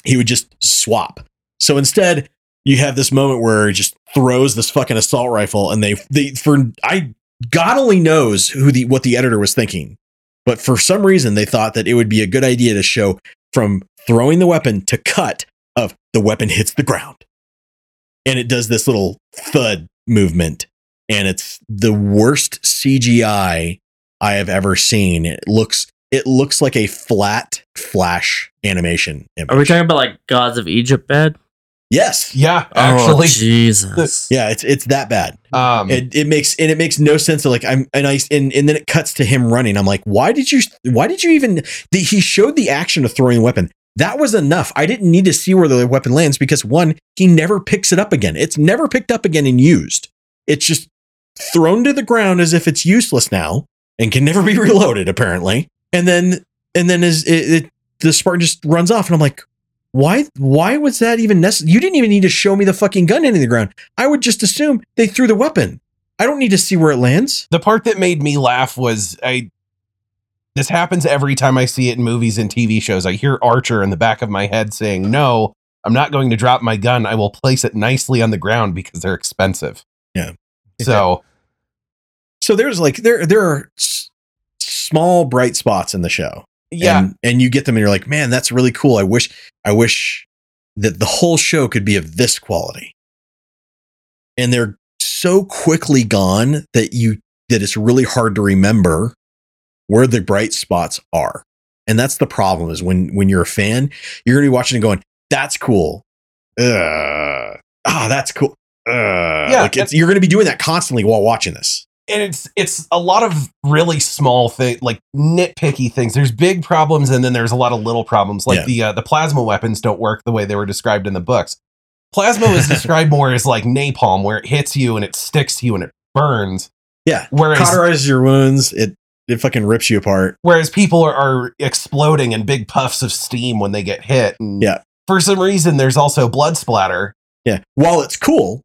He would just swap. So instead, you have this moment where he just throws this fucking assault rifle, and they they for I God only knows who the what the editor was thinking, but for some reason they thought that it would be a good idea to show from throwing the weapon to cut of the weapon hits the ground, and it does this little thud movement, and it's the worst CGI I have ever seen. It looks it looks like a flat flash animation. Image. Are we talking about like Gods of Egypt bad? Yes. Yeah. oh, Actually. Jesus. Yeah, it's it's that bad. um It, it makes and it makes no sense. To like I'm and I and, and then it cuts to him running. I'm like, why did you why did you even? The, he showed the action of throwing the weapon. That was enough. I didn't need to see where the weapon lands because one, he never picks it up again. It's never picked up again and used. It's just thrown to the ground as if it's useless now and can never be reloaded apparently. And then and then is it, it, the Spartan just runs off and I'm like, why why was that even necessary? You didn't even need to show me the fucking gun hitting the ground. I would just assume they threw the weapon. I don't need to see where it lands. The part that made me laugh was I. This happens every time I see it in movies and TV shows. I hear Archer in the back of my head saying, "No, I'm not going to drop my gun. I will place it nicely on the ground because they're expensive." Yeah. So So there's like there there are s- small bright spots in the show. yeah, and, and you get them and you're like man that's really cool. I wish i wish that the whole show could be of this quality. And they're so quickly gone that you that it's really hard to remember where the bright spots are. And that's the problem is when when you're a fan you're gonna be watching and going that's cool. Uh ah that's cool. Uh Yeah, like it's, you're gonna be doing that constantly while watching this and it's it's a lot of really small thing like nitpicky things. There's big problems and then there's a lot of little problems. Like Yeah. the uh, the plasma weapons don't work the way they were described in the books. Plasma was described more as like napalm where it hits you and it sticks to you and it burns. Yeah. Whereas cauterizes your wounds it it fucking rips you apart. Whereas people are, are exploding in big puffs of steam when they get hit and Yeah. for some reason there's also blood splatter. Yeah. While it's cool,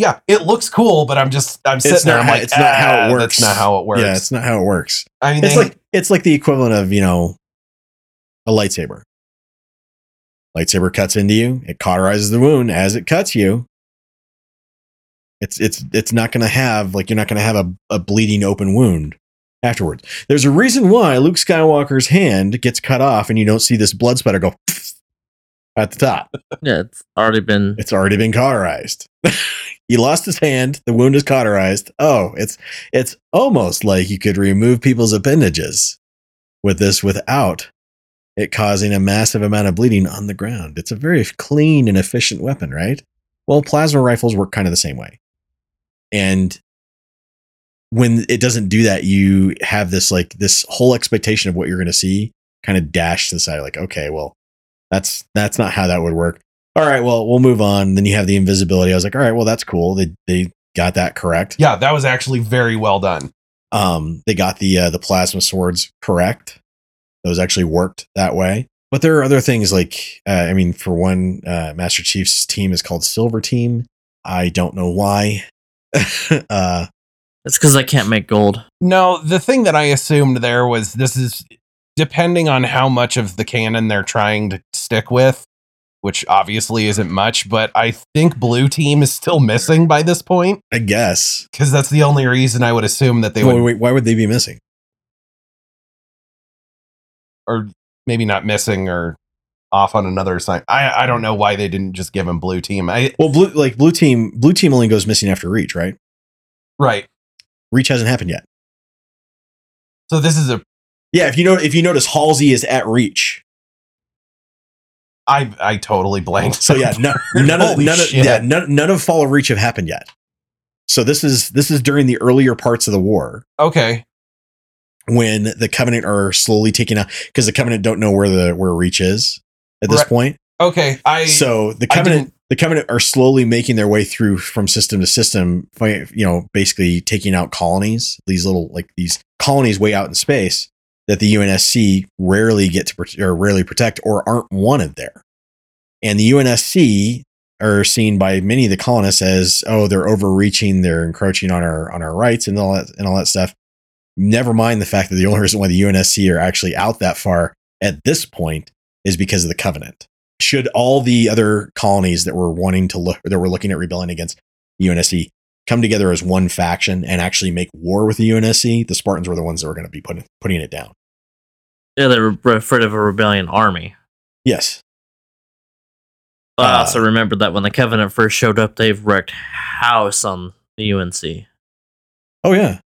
yeah it looks cool but i'm just i'm sitting there not i'm how- like it's not how it "Ah, works." that's not how it works yeah, it's not how it works. i mean It's they, like it's like the equivalent of you know a lightsaber. Lightsaber cuts into you. It cauterizes the wound as it cuts you. It's it's it's not going to have like you're not going to have a, a bleeding open wound afterwards. There's a reason why Luke Skywalker's hand gets cut off and you don't see this blood splatter go at the top. Yeah, it's already been. It's already been cauterized. he lost his hand. The wound is cauterized. Oh, it's it's almost like you could remove people's appendages with this without it causing a massive amount of bleeding on the ground. It's a very clean and efficient weapon, right? Well, plasma rifles work kind of the same way. And when it doesn't do that, you have this like this whole expectation of what you're going to see kind of dashed to the side like, okay, well, that's that's not how that would work all right, well, we'll move on. Then you have the invisibility. I was like, all right, well, that's cool. They they got that correct. yeah that was actually very well done Um, they got the uh, the plasma swords correct. Those actually worked that way. But there are other things like, uh, I mean, for one, uh, Master Chief's team is called Silver Team. I don't know why. uh, It's because I can't make gold. No, the thing that I assumed there was this is depending on how much of the canon they're trying to stick with, which obviously isn't much, but I think Blue Team is still missing by this point I guess. because that's the only reason I would assume that they Wait, would, wait, why would they be missing? or maybe not missing or off on another side. I I don't know why they didn't just give him Blue Team. I Well, blue like blue team, blue team only goes missing after Reach, right? right. Reach hasn't happened yet. So this is a Yeah, if you know, if you notice, Halsey is at Reach. I I totally blanked. So yeah, no, none of none of yeah, none, none of Fall of Reach have happened yet. So this is this is during the earlier parts of the war Okay. when the Covenant are slowly taking out because the Covenant don't know where the where Reach is at this Right. point. Okay. I So the Covenant the Covenant are slowly making their way through from system to system, you know, basically taking out colonies, these little like these colonies way out in space that the UNSC rarely get to or rarely protect or aren't wanted there. And the UNSC are seen by many of the colonists as oh they're overreaching, they're encroaching on our on our rights and all that and all that stuff. Never mind the fact that the only reason why the UNSC are actually out that far at this point is because of the Covenant should all the other colonies that were wanting to look that were looking at rebelling against UNSC come together as one faction and actually make war with the UNSC, the Spartans were the ones that were going to be putting putting it down. Yeah, they were afraid of a rebellion army. Yes. But I Uh, also remember that when the Covenant first showed up, they've wrecked house on the UNC. Oh yeah.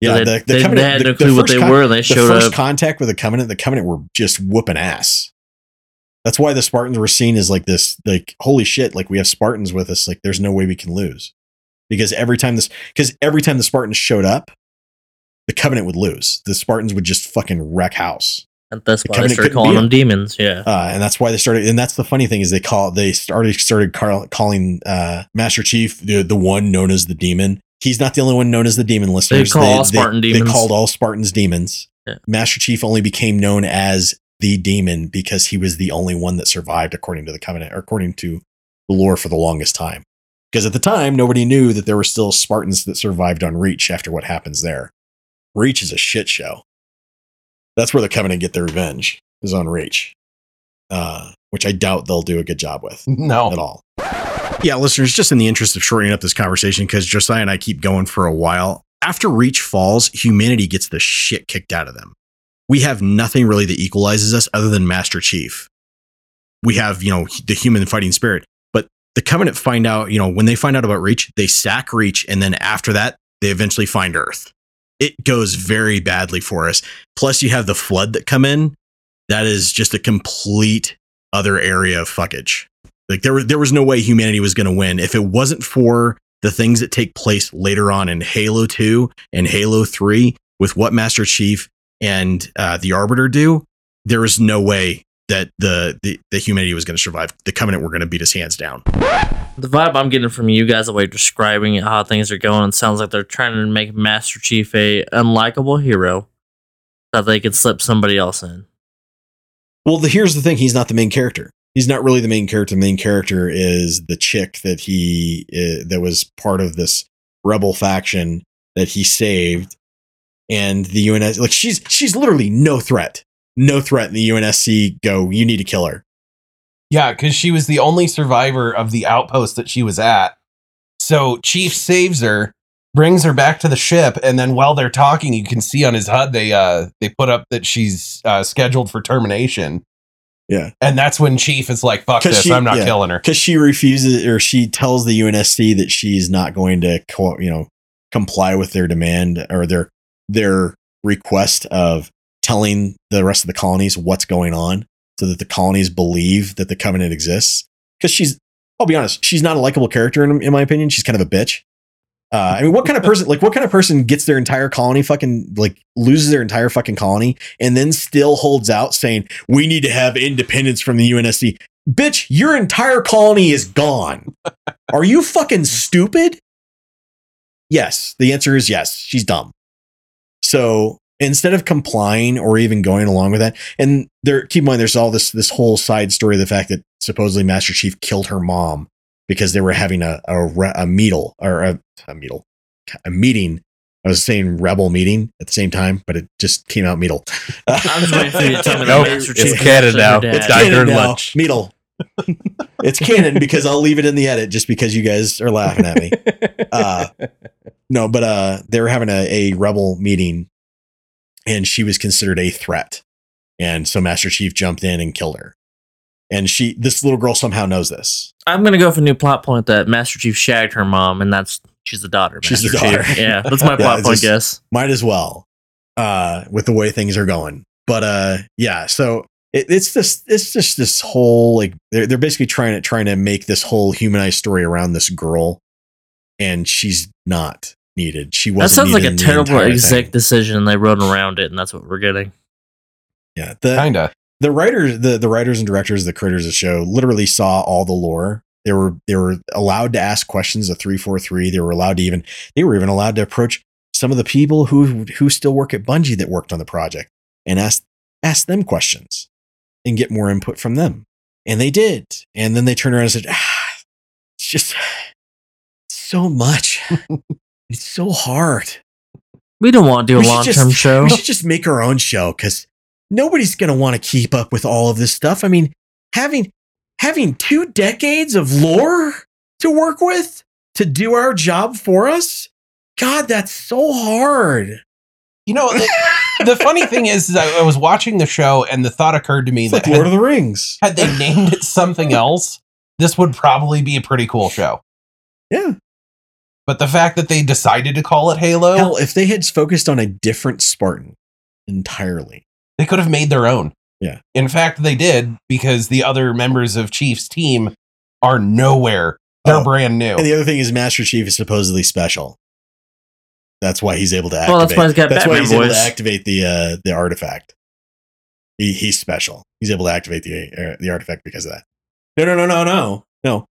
Yeah, they, the, the they, Covenant, they had no the clue what they con- were. They The showed first up. contact with the Covenant, the Covenant were just whooping ass. That's why the Spartans were seen as like this, like holy shit, like we have Spartans with us, like there's no way we can lose, because every time this, because every time the Spartans showed up, the Covenant would lose. The Spartans would just fucking wreck house. and that's the why they Covenant started calling them demons. Yeah. uh, and that's why they started. And that's the funny thing is they call they started started car- calling uh, Master Chief the the one known as the demon. He's not the only one known as the demon. Listeners, call all Spartan they, demons. They called all Spartans demons. Yeah. Master Chief only became known as the demon because he was the only one that survived according to the covenant or according to the lore for the longest time. Because at the time, nobody knew that there were still Spartans that survived on Reach after what happens there. Reach is a shit show. That's where the Covenant get their revenge, is on Reach, uh, which I doubt they'll do a good job with No. at all. Yeah, listeners, just in the interest of shortening up this conversation, because Josiah and I keep going for a while, after Reach falls, humanity gets the shit kicked out of them. We have nothing really that equalizes us other than Master Chief. We have, you know, the human fighting spirit. But the Covenant find out, you know, when they find out about Reach, they sack Reach, and then after that, they eventually find Earth. It goes very badly for us. Plus, you have the flood that come in. That is just a complete other area of fuckage. Like there, there was no way humanity was going to win if it wasn't for the things that take place later on in Halo 2 and Halo 3 with what Master Chief and uh, the Arbiter do. There is no way that the, the, the humanity was going to survive. The Covenant were going to beat us hands down. The vibe I'm getting from you guys, the way you're describing how things are going, it sounds like they're trying to make Master Chief a unlikable hero that they could slip somebody else in. Well, the, here's the thing: he's not the main character. He's not really the main character. The main character is the chick that he uh, that was part of this rebel faction that he saved, and the UNS. Like she's she's literally no threat, no threat. in the UNSC go, you need to kill her. Yeah, because she was the only survivor of the outpost that she was at. So Chief saves her, brings her back to the ship, and then while they're talking, you can see on his HUD they uh they put up that she's uh, scheduled for termination. Yeah. And that's when Chief is like, "Fuck this! she- I'm not yeah. killing her." because she refuses or she tells the UNSC that she's not going to co- you know comply with their demand or their their request of telling the rest of the colonies what's going on so that the colonies believe that the covenant exists because she's I'll be honest she's not a likable character in, in my opinion she's kind of a bitch uh, I mean what kind of person like what kind of person gets their entire colony fucking like loses their entire fucking colony and then still holds out saying we need to have independence from the UNSC bitch, your entire colony is gone. Are you fucking stupid? Yes. The answer is yes. She's dumb. So instead of complying or even going along with that, and there, keep in mind, there's all this this whole side story of the fact that supposedly Master Chief killed her mom because they were having a a, re- a meetle or a, a meetle a meeting. I was saying rebel meeting at the same time, but it just came out meetle. I'm waiting for you to tell me Nope, Master it's Chief canon now. It's Died during now. lunch. Meetle. it's canon because I'll leave it in the edit just because you guys are laughing at me. Uh, no, but uh, they were having a, a rebel meeting, and she was considered a threat, and so Master Chief jumped in and killed her. And she, this little girl, somehow knows this. I'm gonna go for a new plot point that Master Chief shagged her mom, and that's she's the daughter. of She's the daughter. Chief. Yeah, that's my Yeah, plot point guess. Might as well, uh, with the way things are going. But uh, yeah, so it, it's this, it's just this whole like they're they're basically trying to trying to make this whole humanized story around this girl, and she's not needed. She That wasn't. That sounds like a terrible entire exec thing. decision. They wrote around it, and that's what we're getting. Yeah, the Kinda. the writers, the the writers and directors, the creators of the show, literally saw all the lore. They were they were allowed to ask questions of three four three. They were allowed to even they were even allowed to approach some of the people who who still work at Bungie that worked on the project and ask ask them questions and get more input from them. And they did. And then they turned around and said, ah, "It's just so much. it's so hard." We don't want to do a We should long term show. We should just make our own show because nobody's going to want to keep up with all of this stuff. I mean, having having two decades of lore to work with to do our job for us. God, that's so hard. You know, the, the funny thing is, is I, I was watching the show, and the thought occurred to me It's that like Lord of the Rings. had they named it something else, this would probably be a pretty cool show. Yeah. But the fact that they decided to call it Halo, Hell, if they had focused on a different Spartan entirely. they could have made their own. Yeah. In fact, they did because the other members of Chief's team are nowhere. They're Oh. brand new. And the other thing is Master Chief is supposedly special. That's why he's able to activate. Well, that's why he's got that's why Batman he's able to activate the uh, the artifact. He, he's special. He's able to activate the uh, the artifact because of that. No, no, no, no, no, no.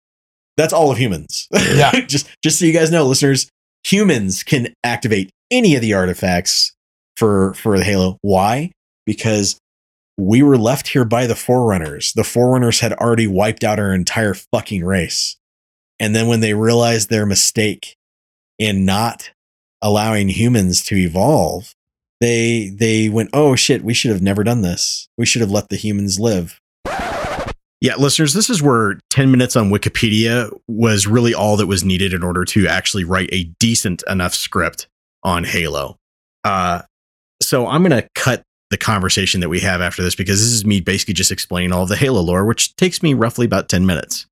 That's all of humans. Yeah. just just so you guys know, listeners, humans can activate any of the artifacts for for the Halo. Why? Because we were left here by the Forerunners. The Forerunners had already wiped out our entire fucking race. And then when they realized their mistake in not allowing humans to evolve, they they went, "Oh shit, we should have never done this. We should have let the humans live." Yeah, listeners, this is where 10 minutes on Wikipedia was really all that was needed in order to actually write a decent enough script on Halo. Uh, so I'm going to cut the conversation that we have after this because this is me basically just explaining all of the Halo lore, which takes me roughly about 10 minutes.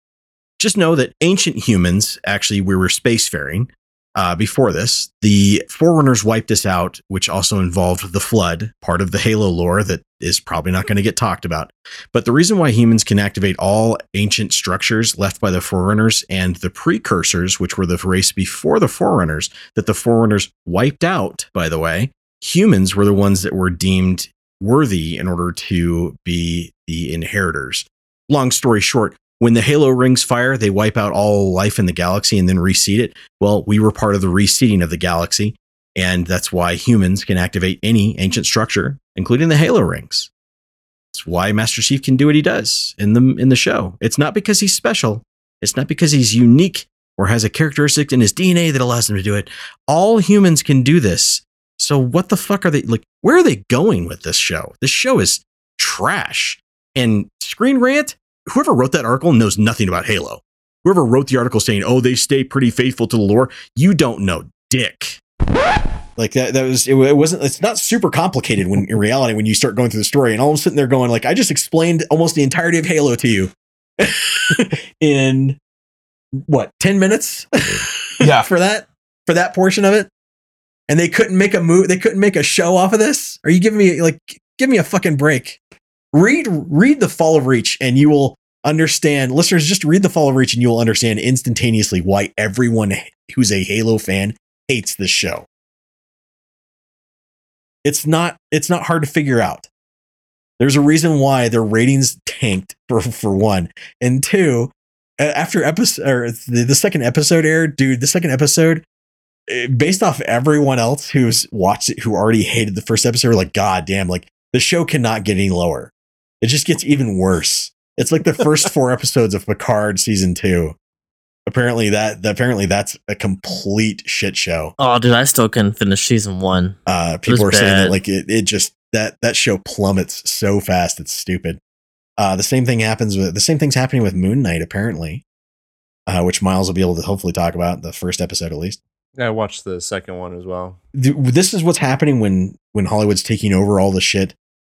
Just know that ancient humans, actually, we were spacefaring uh, before this. The Forerunners wiped us out, which also involved the flood, part of the Halo lore that is probably not going to get talked about. But the reason why humans can activate all ancient structures left by the Forerunners and the precursors, which were the race before the Forerunners, that the Forerunners wiped out, by the way, humans were the ones that were deemed worthy in order to be the inheritors. Long story short, when the Halo rings fire, they wipe out all life in the galaxy and then reseed it. Well, we were part of the reseeding of the galaxy, and that's why humans can activate any ancient structure, including the Halo rings. That's why Master Chief can do what he does in the in the show. It's not because he's special. It's not because he's unique or has a characteristic in his DNA that allows him to do it. All humans can do this. So what the fuck are they like? Where are they going with this show? This show is trash. And Screen Rant, whoever wrote that article knows nothing about Halo. Whoever wrote the article saying, "Oh, they stay pretty faithful to the lore," you don't know dick. Like that, that was it, it wasn't. It's not super complicated when in reality when you start going through the story, and all of a sudden they're going like, "I just explained almost the entirety of Halo to you in what ten minutes." Yeah. for that for that portion of it, and they couldn't make a move. They couldn't make a show off of this. Are you giving me like give me a fucking break? Read read the Fall of Reach, and you will understand. Listeners, just read the Fall of Reach, and you will understand instantaneously why everyone who's a Halo fan hates this show. It's not it's not hard to figure out. There's a reason why their ratings tanked for for one, and two. After episode or the, the second episode aired, dude, the second episode, eh, based off everyone else who's watched it, who already hated the first episode, were like, God damn, like the show cannot get any lower. It just gets even worse. It's like the first four episodes of Picard season two. Apparently that apparently that's a complete shit show. Oh, dude, I still couldn't finish season one. Uh, people are saying that like it, it just that that show plummets so fast it's stupid. Uh, the same thing happens with the same thing's happening with Moon Knight apparently, uh, which Miles will be able to hopefully talk about the first episode at least. I watched the second one as well. Th- This is what's happening when when Hollywood's taking over all the shit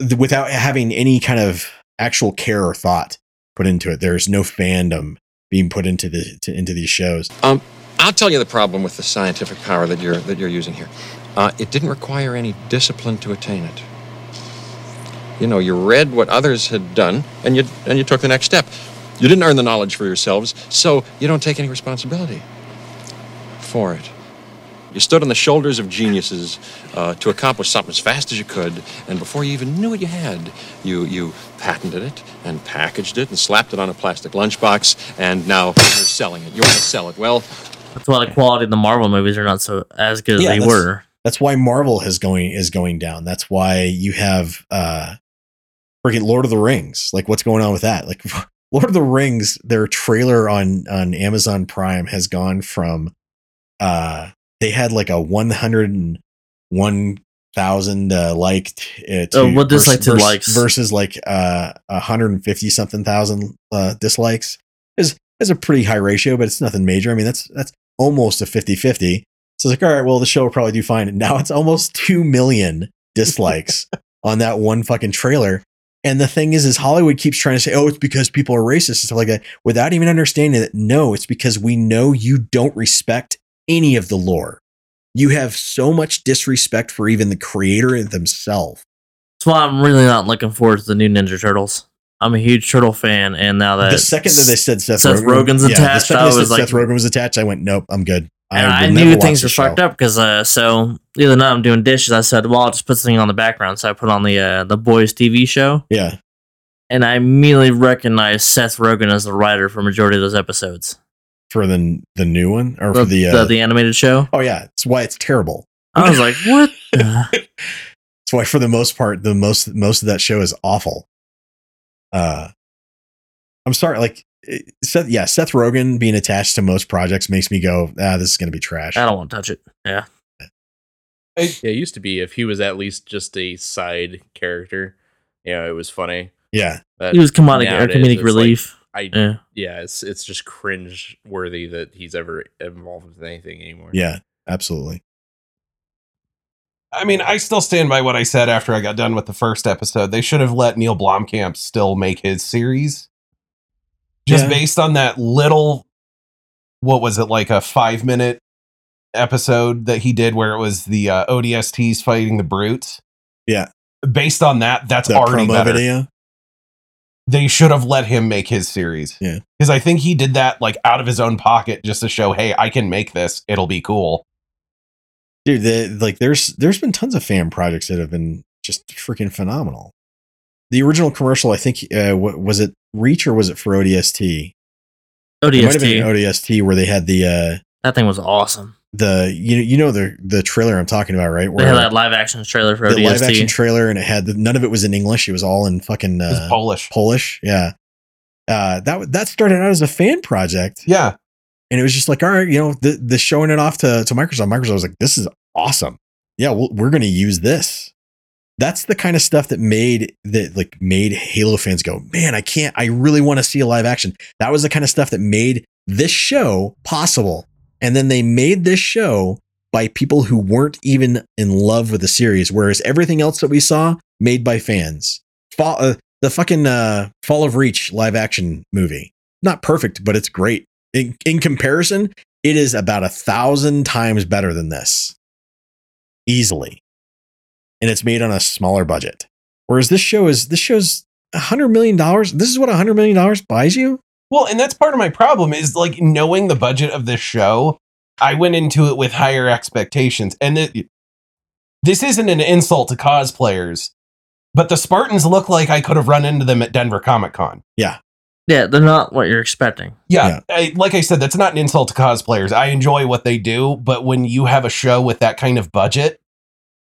th- without having any kind of actual care or thought put into it. There's no fandom being put into the to, into these shows. Um, I'll tell you the problem with the scientific power that you're that you're using here. Uh, it didn't require any discipline to attain it. You know, you read what others had done, and you and you took the next step. You didn't earn the knowledge for yourselves, so you don't take any responsibility for it. You stood on the shoulders of geniuses uh, to accomplish something as fast as you could, and before you even knew what you had, you you patented it and packaged it and slapped it on a plastic lunchbox, and now you're selling it. You want to sell it. Well, That's why the quality of the Marvel movies are not so as good as they that's- were. That's why Marvel is going is going down. That's why you have uh freaking Lord of the Rings. Like what's going on with that? Like Lord of the Rings, their trailer on on Amazon Prime has gone from uh they had like a 101,000 uh, liked uh, Oh, what disliked versus, likes? versus like uh 150 something thousand uh dislikes is is a pretty high ratio, but it's nothing major. I mean, that's that's almost a 50-50. So it's like, all right, well, the show will probably do fine. And now it's almost 2 million dislikes on that one fucking trailer. And the thing is, is Hollywood keeps trying to say, oh, it's because people are racist and stuff like that, without even understanding that no, it's because we know you don't respect any of the lore. You have so much disrespect for even the creator themselves. That's why I'm really not looking forward to the new Ninja Turtles. I'm a huge turtle fan, and now that the second that they said Seth, Seth Rogen, Rogen's yeah, the attached, second I was like- Seth Rogen was attached, I went, nope, I'm good. and I, will knew things were fucked up because uh, so the other night I'm doing dishes. I said, "Well, I'll just put something on the background." So I put on the uh, the boys TV show, Yeah, and I immediately recognized Seth Rogen as the writer for majority of those episodes. For the the new one or The, for the, the, uh, the animated show. oh yeah, it's why it's terrible. I was like, "What?" It's That's why, for the most part, the most most of that show is awful. Uh, I'm sorry, like Seth. Yeah, Seth Rogen being attached to most projects makes me go, ah, this is going to be trash. I don't want to touch it. Yeah. Yeah, it used to be if he was at least just a side character, you know, it was funny. Yeah, But He was comedic or nowadays, comedic it's like, relief. I yeah. yeah, it's it's just cringe worthy that he's ever involved with anything anymore. yeah, absolutely. I mean, I still stand by what I said after I got done with the first episode. They should have let Neil Blomkamp still make his series. Just Yeah. based on that little what was it like a 5 minute episode that he did where it was the uh, ODSTs fighting the brutes. Yeah. Based on that, that's The already promo better. video. They should have let him make his series. Yeah. Cuz I think he did that like out of his own pocket just to show, "Hey, I can make this. It'll be cool." dude the, like there's there's been tons of fan projects that have been just freaking phenomenal the original commercial i think uh what was it reach or was it for odst it might have been ODST. odst where they had the uh That thing was awesome. The you know you know the the trailer i'm talking about right? They had that live action trailer for the live action trailer and it had the, none of it was in english. It was all in fucking uh, Polish. polish? Yeah. Uh that that started out as a fan project. Yeah. and it was just like all right you know the, the showing it off to, to microsoft. Microsoft was like this is awesome. Yeah we we're going to use this. That's the kind of stuff that made that like made halo fans go man i can't i really want to see a live action. That was the kind of stuff that made this show possible and then they made this show by people who weren't even in love with the series whereas everything else that we saw made by fans. Fall, uh, the fucking uh, fall of reach live action movie. Not perfect but it's great. In, in comparison it is about a thousand times better than this. Easily. And it's made on a smaller budget. Whereas this show is this show's a hundred million dollars. This is what a hundred million dollars buys you Well, and that's part of my problem is like knowing the budget of this show. I went into it with higher expectations, and it, this isn't an insult to cosplayers, but the Spartans look like I could have run into them at Denver Comic Con. Yeah, Yeah, they're not what you're expecting. Yeah, I, like I said, that's not an insult to cosplayers. I enjoy what they do, but when you have a show with that kind of budget,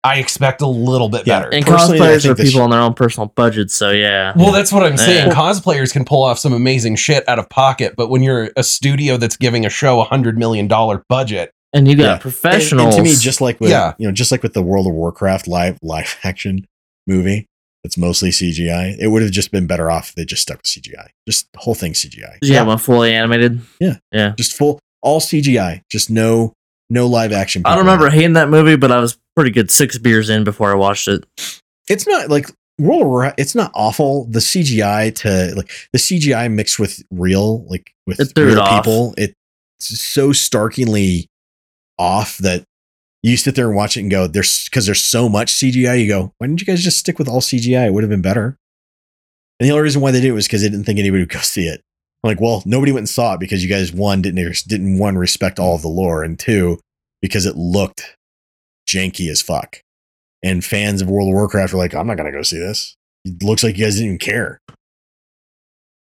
I expect a little bit Yeah, better. And Personally, I cosplayers think are this- people on their own personal budgets, so yeah. Well, that's what I'm saying. Yeah. Cosplayers can pull off some amazing shit out of pocket, but when you're a studio that's giving a show a hundred million dollar budget, And you got Yeah. And- professionals. And, to me, just like with Yeah. you know, just like with the World of Warcraft live live action movie that's mostly CGI, it would have just been better off if they just stuck with CGI. Just the whole thing CGI. yeah, one fully animated. Yeah. yeah. Just full all CGI. Just no no live action. I don't people remember hating that movie, but I was pretty good six beers in before I watched it. It's not like World. It's not awful. The CGI to like the CGI mixed with real like with It it real off. people. It's so starkingly off that you sit there and watch it and go, there's because there's so much CGI. You go, why didn't you guys just stick with all CGI? It would have been better. And the only reason why they did it was because they didn't think anybody would go see it. I'm like, well, nobody went and saw it because you guys one didn't didn't one respect all of the lore, and two because it looked janky as fuck. And fans of World of Warcraft are like, I'm not gonna go see this. It looks like you guys didn't even care.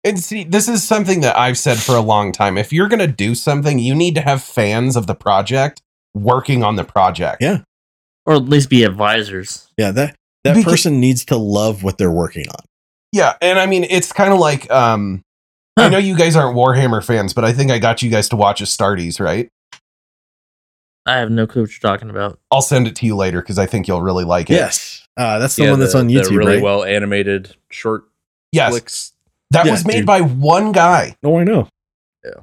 and see, this is something that I've said for a long time. If you're gonna do something, you need to have fans of the project working on the project. Yeah. Or at least be advisors. Yeah, that that Because- person needs to love what they're working on. Yeah, and I mean, it's kind of like um, I know you guys aren't Warhammer fans, but I think I got you guys to watch Astartes, right? I have no clue what you're talking about. I'll send it to you later because I think you'll really like it. Yes, uh, that's the Yeah, one that's on the YouTube, really right? well animated short Yes, flicks. that Yeah, was made dude. by one guy. oh, I know. Yeah.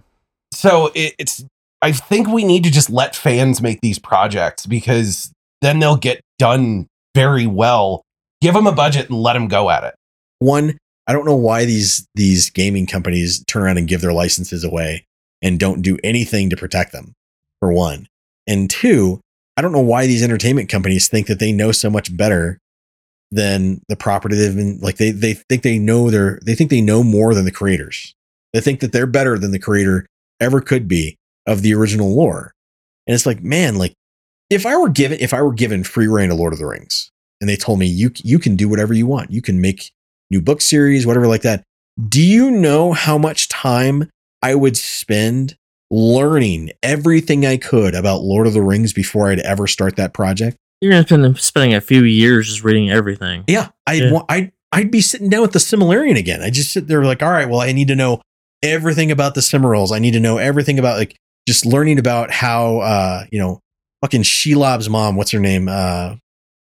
So it, it's. I think we need to just let fans make these projects because then they'll get done very well. Give them a budget and let them go at it. One, I don't know why these these gaming companies turn around and give their licenses away and don't do anything to protect them. For one, and two, I don't know why these entertainment companies think that they know so much better than the property they've been like they they think they know their they think they know more than the creators. They think that they're better than the creator ever could be of the original lore. And it's like, man, like if I were given if I were given free reign to Lord of the Rings and they told me you you can do whatever you want. You can make new book series, whatever like that. Do you know how much time I would spend learning everything I could about Lord of the Rings before I'd ever start that project? You're gonna spend spending a few years just reading everything. Yeah, I'd Yeah. wa- I'd I'd be sitting down with the Silmarillion again. I just sit there like, all right, well, I need to know everything about the Silmarils. I need to know everything about like just learning about how uh you know fucking Shelob's mom. What's her name? Uh,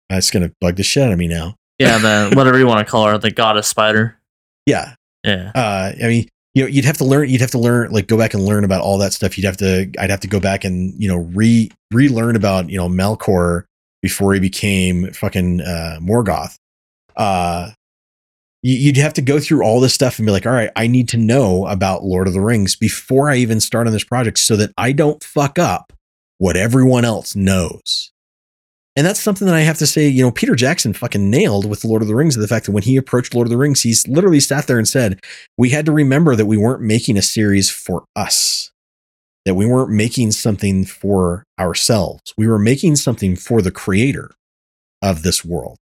that's gonna bug the shit out of me now. Yeah, the whatever you want to call her, the goddess spider. Yeah, Yeah. uh, I mean, you know, you'd have to learn. You'd have to learn, like, go back and learn about all that stuff. You'd have to. I'd have to go back and you know re relearn about you know Melkor before he became fucking uh, Morgoth. Uh, you- you'd have to go through all this stuff and be like, all right, I need to know about Lord of the Rings before I even start on this project, so that I don't fuck up what everyone else knows. And that's something that I have to say, you know, Peter Jackson fucking nailed with Lord of the Rings. The fact that when he approached Lord of the Rings, he's literally sat there and said, we had to remember that we weren't making a series for us, that we weren't making something for ourselves. We were making something for the creator of this world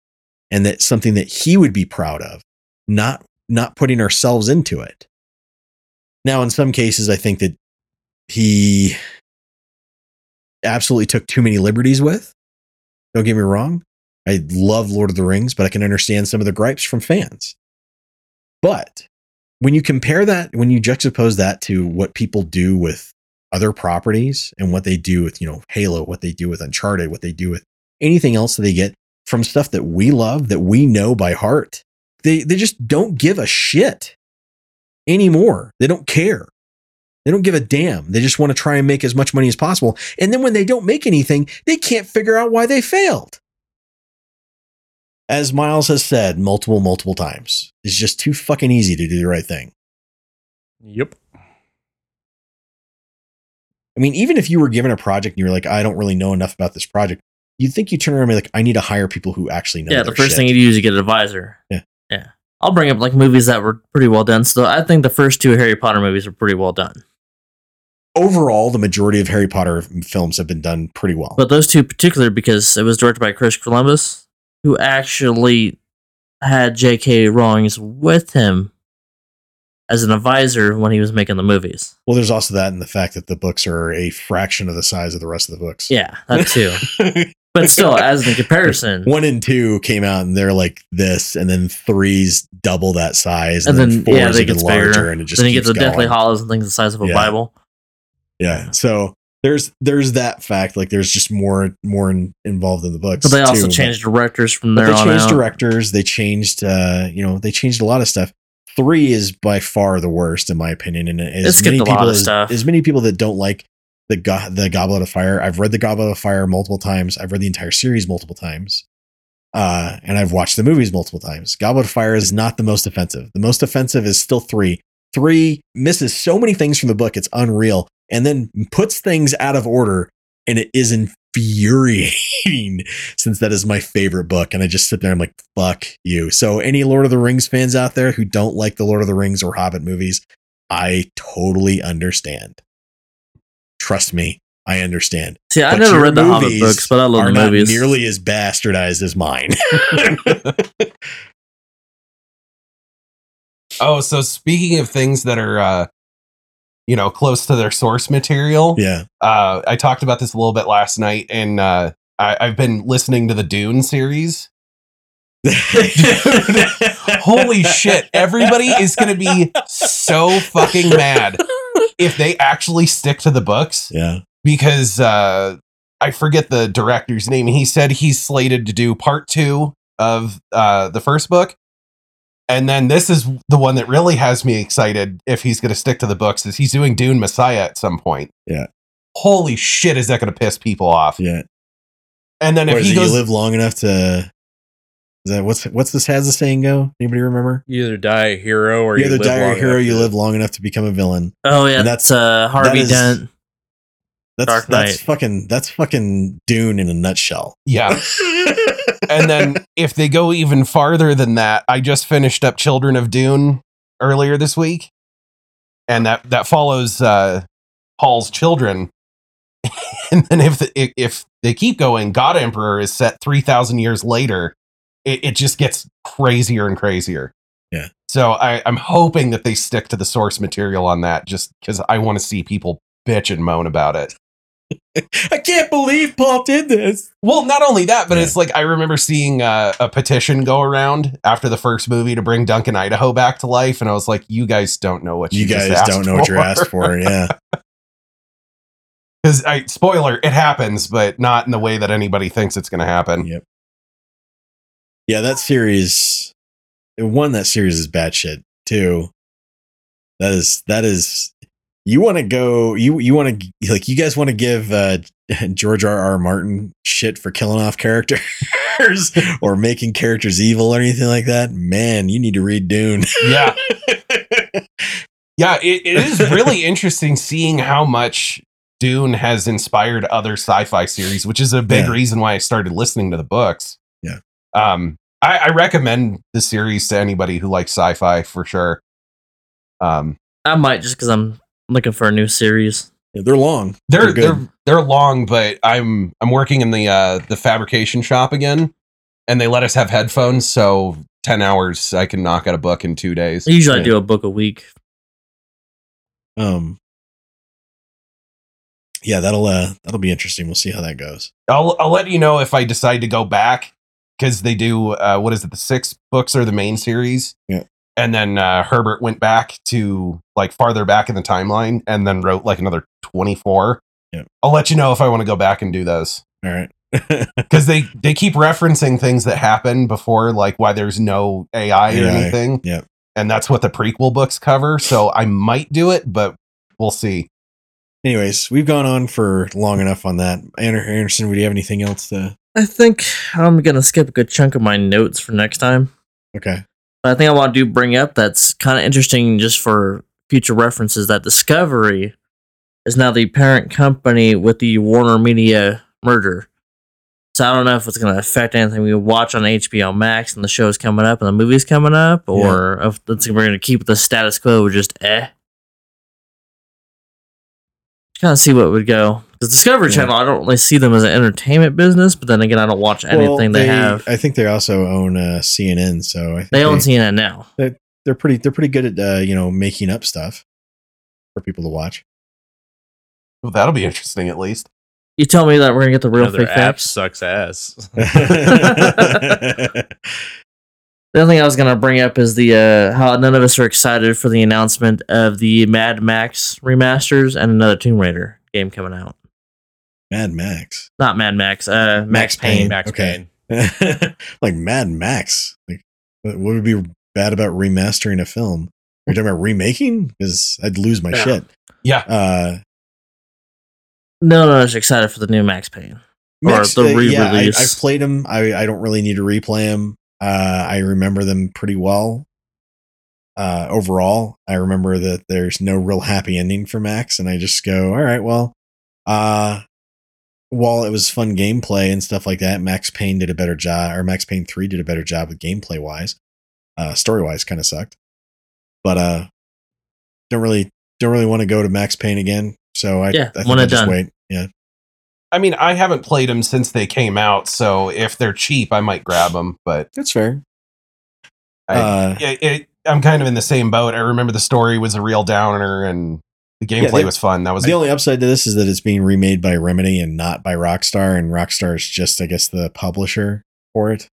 and that something that he would be proud of, not, not putting ourselves into it. Now, in some cases, I think that he absolutely took too many liberties with. Don't get me wrong. I love Lord of the Rings, but I can understand some of the gripes from fans. But when you compare that, when you juxtapose that to what people do with other properties and what they do with, you know, Halo, what they do with Uncharted, what they do with anything else that they get from stuff that we love, that we know by heart, they, they just don't give a shit anymore. They don't care. They don't give a damn. They just want to try and make as much money as possible. And then when they don't make anything, they can't figure out why they failed. As Miles has said multiple, multiple times, it's just too fucking easy to do the right thing. Yep. I mean, even if you were given a project and you were like, I don't really know enough about this project, you'd think you turn around and be like, I need to hire people who actually know. yeah, the first shit. thing you do is you get an advisor. Yeah. Yeah. I'll bring up like movies that were pretty well done. So I think the first two Harry Potter movies were pretty well done. Overall, the majority of Harry Potter films have been done pretty well. But those two particular because it was directed by Chris Columbus, who actually had J.K. Rowling's with him as an advisor when he was making the movies. well, there's also that and the fact that the books are a fraction of the size of the rest of the books. Yeah, that too. but still, as in comparison, One and two came out and they're like this, and then three's double that size, and, and then, then four yeah, is even larger, bigger. and it just then you get the Deathly going. Hollows and things the size of a Yeah. Bible. Yeah, so there's there's that fact. Like there's just more more in, involved in the books. But they also too, changed directors from But there they on changed out. directors. They changed, uh, you know, they changed a lot of stuff. Three is by far the worst, in my opinion. And as many people as, as many people that don't like the go- the Goblet of Fire, I've read the Goblet of Fire multiple times. I've read the entire series multiple times, uh, and I've watched the movies multiple times. Goblet of Fire is not the most offensive. The most offensive is still three. Three misses so many things from the book; it's unreal, and then puts things out of order, and it is infuriating since that is my favorite book. And I just sit there, I'm like, fuck you. So, any Lord of the Rings fans out there who don't like the Lord of the Rings or Hobbit movies, I totally understand. Trust me, I understand. See, I But never read the Hobbit books, but I love Are the not nearly as bastardized as mine. Oh, so speaking of things that are, uh, you know, close to their source material, yeah. uh, I talked about this a little bit last night, and uh, I, I've been listening to the Dune series. Holy shit! Everybody is going to be so fucking mad if they actually stick to the books Yeah. because uh, I forget the director's name. He said he's slated to do part two of uh, the first book. And then this is the one that really has me excited if he's going to stick to the books is he's doing Dune Messiah at some point. Yeah. Holy shit, is that going to piss people off? Yeah. And then Or if is he it goes, you live long enough to. Is that what's what's this has the saying go? Anybody remember? You either die a hero or you you either live die a long hero, enough you to- live long enough to become a villain. oh yeah, And that's that's- uh, Harvey is- Dent. That's Dark that's Knight. fucking that's fucking Dune in a nutshell. yeah. and then if they go even farther than that, I just finished up Children of Dune earlier this week, and that that follows uh, Paul's children. and then if the, if- if they keep going, God Emperor is set three thousand years later. It, it just gets crazier and crazier. Yeah. So I, I'm hoping that they stick to the source material on that, just because I want to see people bitch and moan about it. I can't believe Paul did this. Well, not only that, but Yeah. it's like I remember seeing uh, a petition go around after the first movie to bring Duncan Idaho back to life, and I was like, "You guys don't know what you, You guys don't know what you're asked for. Yeah. Because I spoiler, it happens, but not in the way that anybody thinks it's going to happen. Yep. Yeah, that series. One, that series is bad shit. Two, that is that is. You want to go? You you want to like? You guys want to give uh, George R. R. Martin shit for killing off characters or making characters evil or anything like that? Man, you need to read Dune. Yeah, yeah. It, it is really interesting seeing how much Dune has inspired other sci-fi series, which is a big Yeah. reason why I started listening to the books. Yeah. Um, I, I recommend the series to anybody who likes sci-fi for sure. Um, I might just because I'm looking for a new series. They're long. they're good. they're they're long, but I'm I'm working in the uh the fabrication shop again, and they let us have headphones, so ten hours I can knock out a book in two days. Usually I do a book a week. Um. Yeah, that'll uh that'll be interesting. We'll see how that goes. I'll I'll let you know if I decide to go back because they do uh what is it the six books are the main series Yeah. And then uh, Herbert went back to like farther back in the timeline and then wrote like another twenty four. Yeah. I'll let you know if I want to go back and do those All right. because they they keep referencing things that happened before like why there's no AI or anything. yep. and that's what the prequel books cover. So I might do it, but we'll see. Anyways, we've gone on for long enough on that. Ander- Anderson, would you have anything else to? I think I'm gonna skip a good chunk of my notes for next time. Okay. But I think I want to do bring up that's kind of interesting just for future references that Discovery is now the parent company with the Warner Media merger. So I don't know if it's going to affect anything we watch on HBO Max and the show's coming up and the movie's coming up, or if it's, we're going to keep the status quo, just eh. Kind of see what would go. The Discovery Yeah. Channel, I don't really see them as an entertainment business, but then again, I don't watch anything Well, they, have. I think they also own uh, CNN, so I think They own CNN now. They're pretty. They're pretty good at uh, you know making up stuff for people to watch. Well, that'll be interesting at least. You tell me that we're gonna get the real Another fake app facts. sucks ass. The other thing I was gonna bring up is the uh, how none of us are excited for the announcement of the Mad Max remasters and another Tomb Raider game coming out. Mad Max. Not Mad Max, uh, Max, Max Payne. Payne. Max Okay. Payne. like Mad Max. Like, what what would be bad about remastering a film? Are you talking about remaking? Because I'd lose my Yeah. shit. Yeah. Uh, No, no, I was excited for the new Max Payne. Or Max, the uh, yeah, I, I've played them. I, I don't really need to replay them. Uh, I remember them pretty well. Uh, overall, I remember that there's no real happy ending for Max, and I just go, all right, well, uh, while it was fun gameplay and stuff like that, Max Payne did a better job, or Max Payne Three did a better job with gameplay wise. Uh, story wise, kind of sucked, but uh, don't really don't really want to go to Max Payne again. So I, Yeah, I think I'll just done. wait. Yeah, I mean, I haven't played them since they came out, so if they're cheap, I might grab them. But that's fair. I, Uh, it, it, I'm kind of in the same boat. I remember the story was a real downer, and the gameplay they- was fun. That was the only upside to this is that it's being remade by Remedy and not by Rockstar, and Rockstar is just, I guess, the publisher for it.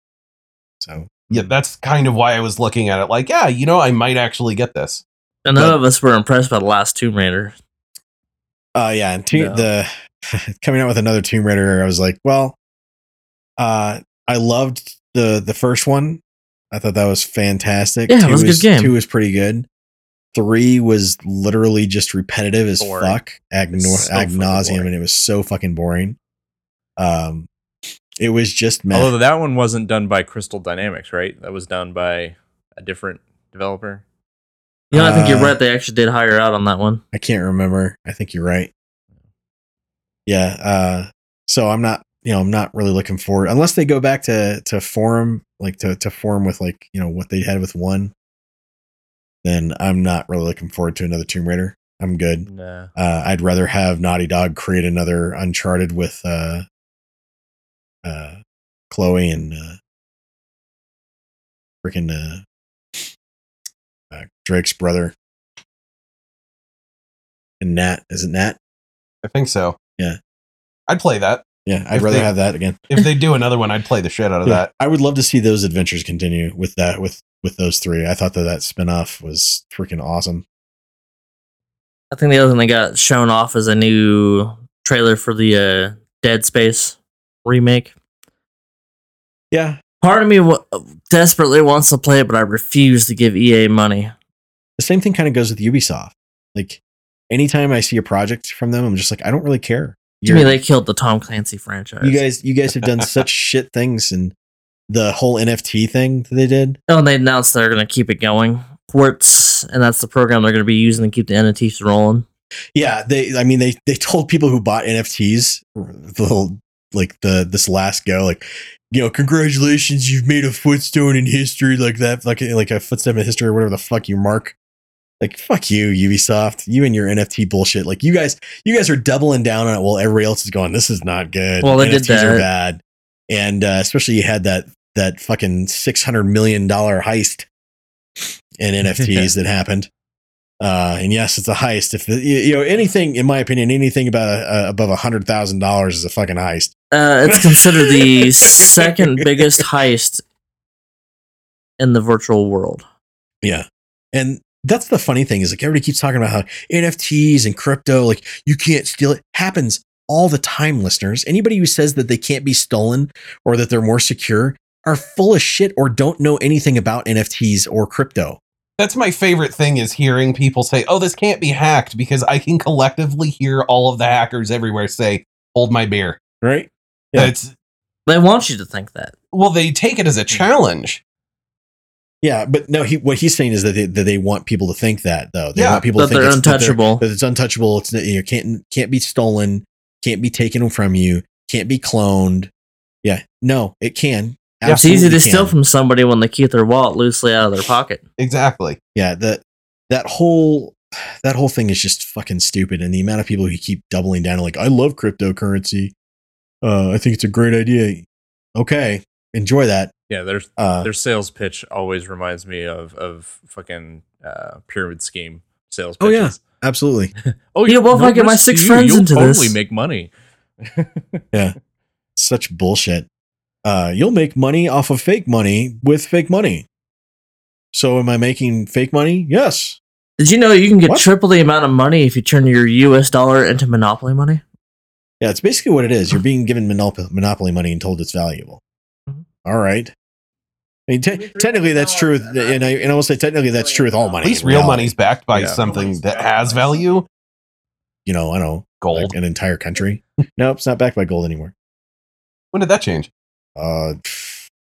So yeah. That's kind of why I was looking at it. Like, yeah, you know, I might actually get this. And none But- of us were impressed by the last Tomb Raider. Uh yeah, and to, No. the coming out with another Tomb Raider, I was like, well, uh I loved the the first one. I thought that was fantastic. Yeah, it two was a good is- game. Two was pretty good. Three was literally just repetitive as Boring. fuck, agno- It's so ad nauseum, and it was so fucking boring. Um, it was just meh. Although that one wasn't done by Crystal Dynamics, right? That was done by a different developer. You know, I think you're Uh, right. They actually did hire out on that one. I can't remember. I think you're right. Yeah. Uh, so I'm not, you know, I'm not really looking forward unless they go back to to forum, like to to form with like you know what they had with one. Then I'm not really looking forward to another Tomb Raider. I'm good. Nah. Uh, I'd rather have Naughty Dog create another Uncharted with uh, uh, Chloe and uh, freaking uh, uh, Drake's brother and Nat. Is it Nat? I think so. I'd play that. Yeah, I'd If rather they- have that again. If they do another one, I'd play the shit out of Yeah, that. I would love to see those adventures continue with that with with those three. I thought that that spinoff was freaking awesome. I think the other thing they got shown off is a new trailer for the uh, Dead Space remake. Yeah, Part of me w- desperately wants to play it, but I refuse to give EA money. the same thing kind of goes with Ubisoft. Like anytime I see a project from them, I'm just like, I don't really care. To me, You're- they killed the Tom Clancy franchise. you guys, you guys have done such shit things, and the whole NFT thing that they did. Oh, and they announced they're going to keep it going. Quartz, and that's the program they're going to be using to keep the NFTs rolling. Yeah, they. I mean, they they told people who bought NFTs, the whole, like the this last go, like you know, congratulations, you've made a footstone in history, like that, like like a footstep in history or whatever the fuck you mark. Like fuck you, Ubisoft, you and your NFT bullshit. Like you guys, you guys are doubling down on it while everybody else is going, this is not good. Well, they did NFTs are bad, and uh, especially you had that that fucking six hundred million dollar heist in NFTs that happened. Uh, and yes, it's a heist. If the, you know anything, in my opinion, anything about uh, above a hundred thousand dollars is a fucking heist. Uh, it's considered the second biggest heist in the virtual world. Yeah, and that's the funny thing is like everybody keeps talking about how NFTs and crypto, like you can't steal it, happens all the time. Listeners, anybody who says that they can't be stolen or that they're more secure are full of shit or don't know anything about NFTs or crypto. That's my favorite thing is hearing people say, "Oh, this can't be hacked," because I can collectively hear all of the hackers everywhere say, "Hold my beer." Right? Yeah. It's They want you to think that. well, they take it as a hmm. challenge. Yeah, but no, he what he's saying is that they, that they want people to think that though. They Yeah, want people that to think they're it's- that untouchable. That it's untouchable. It's you know, can't can't be stolen, can't be taken from you, can't be cloned. Yeah, no, it can. it's easy to Absolutely steal from somebody when they keep their wallet loosely out of their pocket. Exactly. Yeah, that that whole that whole thing is just fucking stupid. And the amount of people who keep doubling down, like, I love cryptocurrency. Uh, I think it's a great idea. Okay, enjoy that. Yeah, their Uh, their sales pitch always reminds me of of fucking uh, pyramid scheme sales. Oh, Pitches. yeah. absolutely. Oh, Yeah, what if I get my six to friends You'll into totally this? make money. Yeah, such bullshit. Uh, you'll make money off of fake money with fake money. So, am I making fake money? Yes. Did you know you can get What? triple the amount of money if you turn your US dollar into monopoly money? Yeah, it's basically what it is. You're being given monop- monopoly money and told it's valuable. All right. I mean, te- technically that's true, with, and I and I will say technically that's true with all money. At least real reality. money's backed by Yeah. something that has value. You know, I don't know, Gold. like an entire country. no, it's not backed by gold anymore. when did that change? Uh,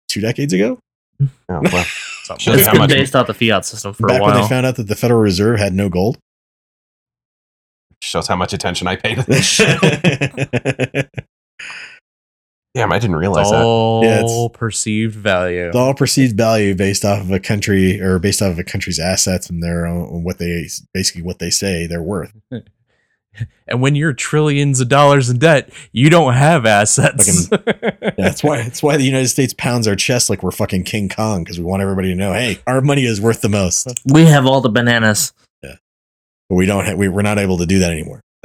two decades ago, Oh, well, Something Shows how been much- based off the fiat system for back a when while. they found out that the Federal Reserve had no gold. shows how much attention I pay to this shit. Damn, I didn't realize that. It's all Yeah, it's- perceived value. It's all perceived value based off of a country or based off of a country's assets and their own, what they basically what they say they're worth. and when you're trillions of dollars in debt, you don't have assets. Yeah, that's why that's why the United States pounds our chest like we're fucking King Kong because we want everybody to know, hey, our money is worth the most. we have all the bananas. Yeah, But we don't have, we, we're not able to do that anymore.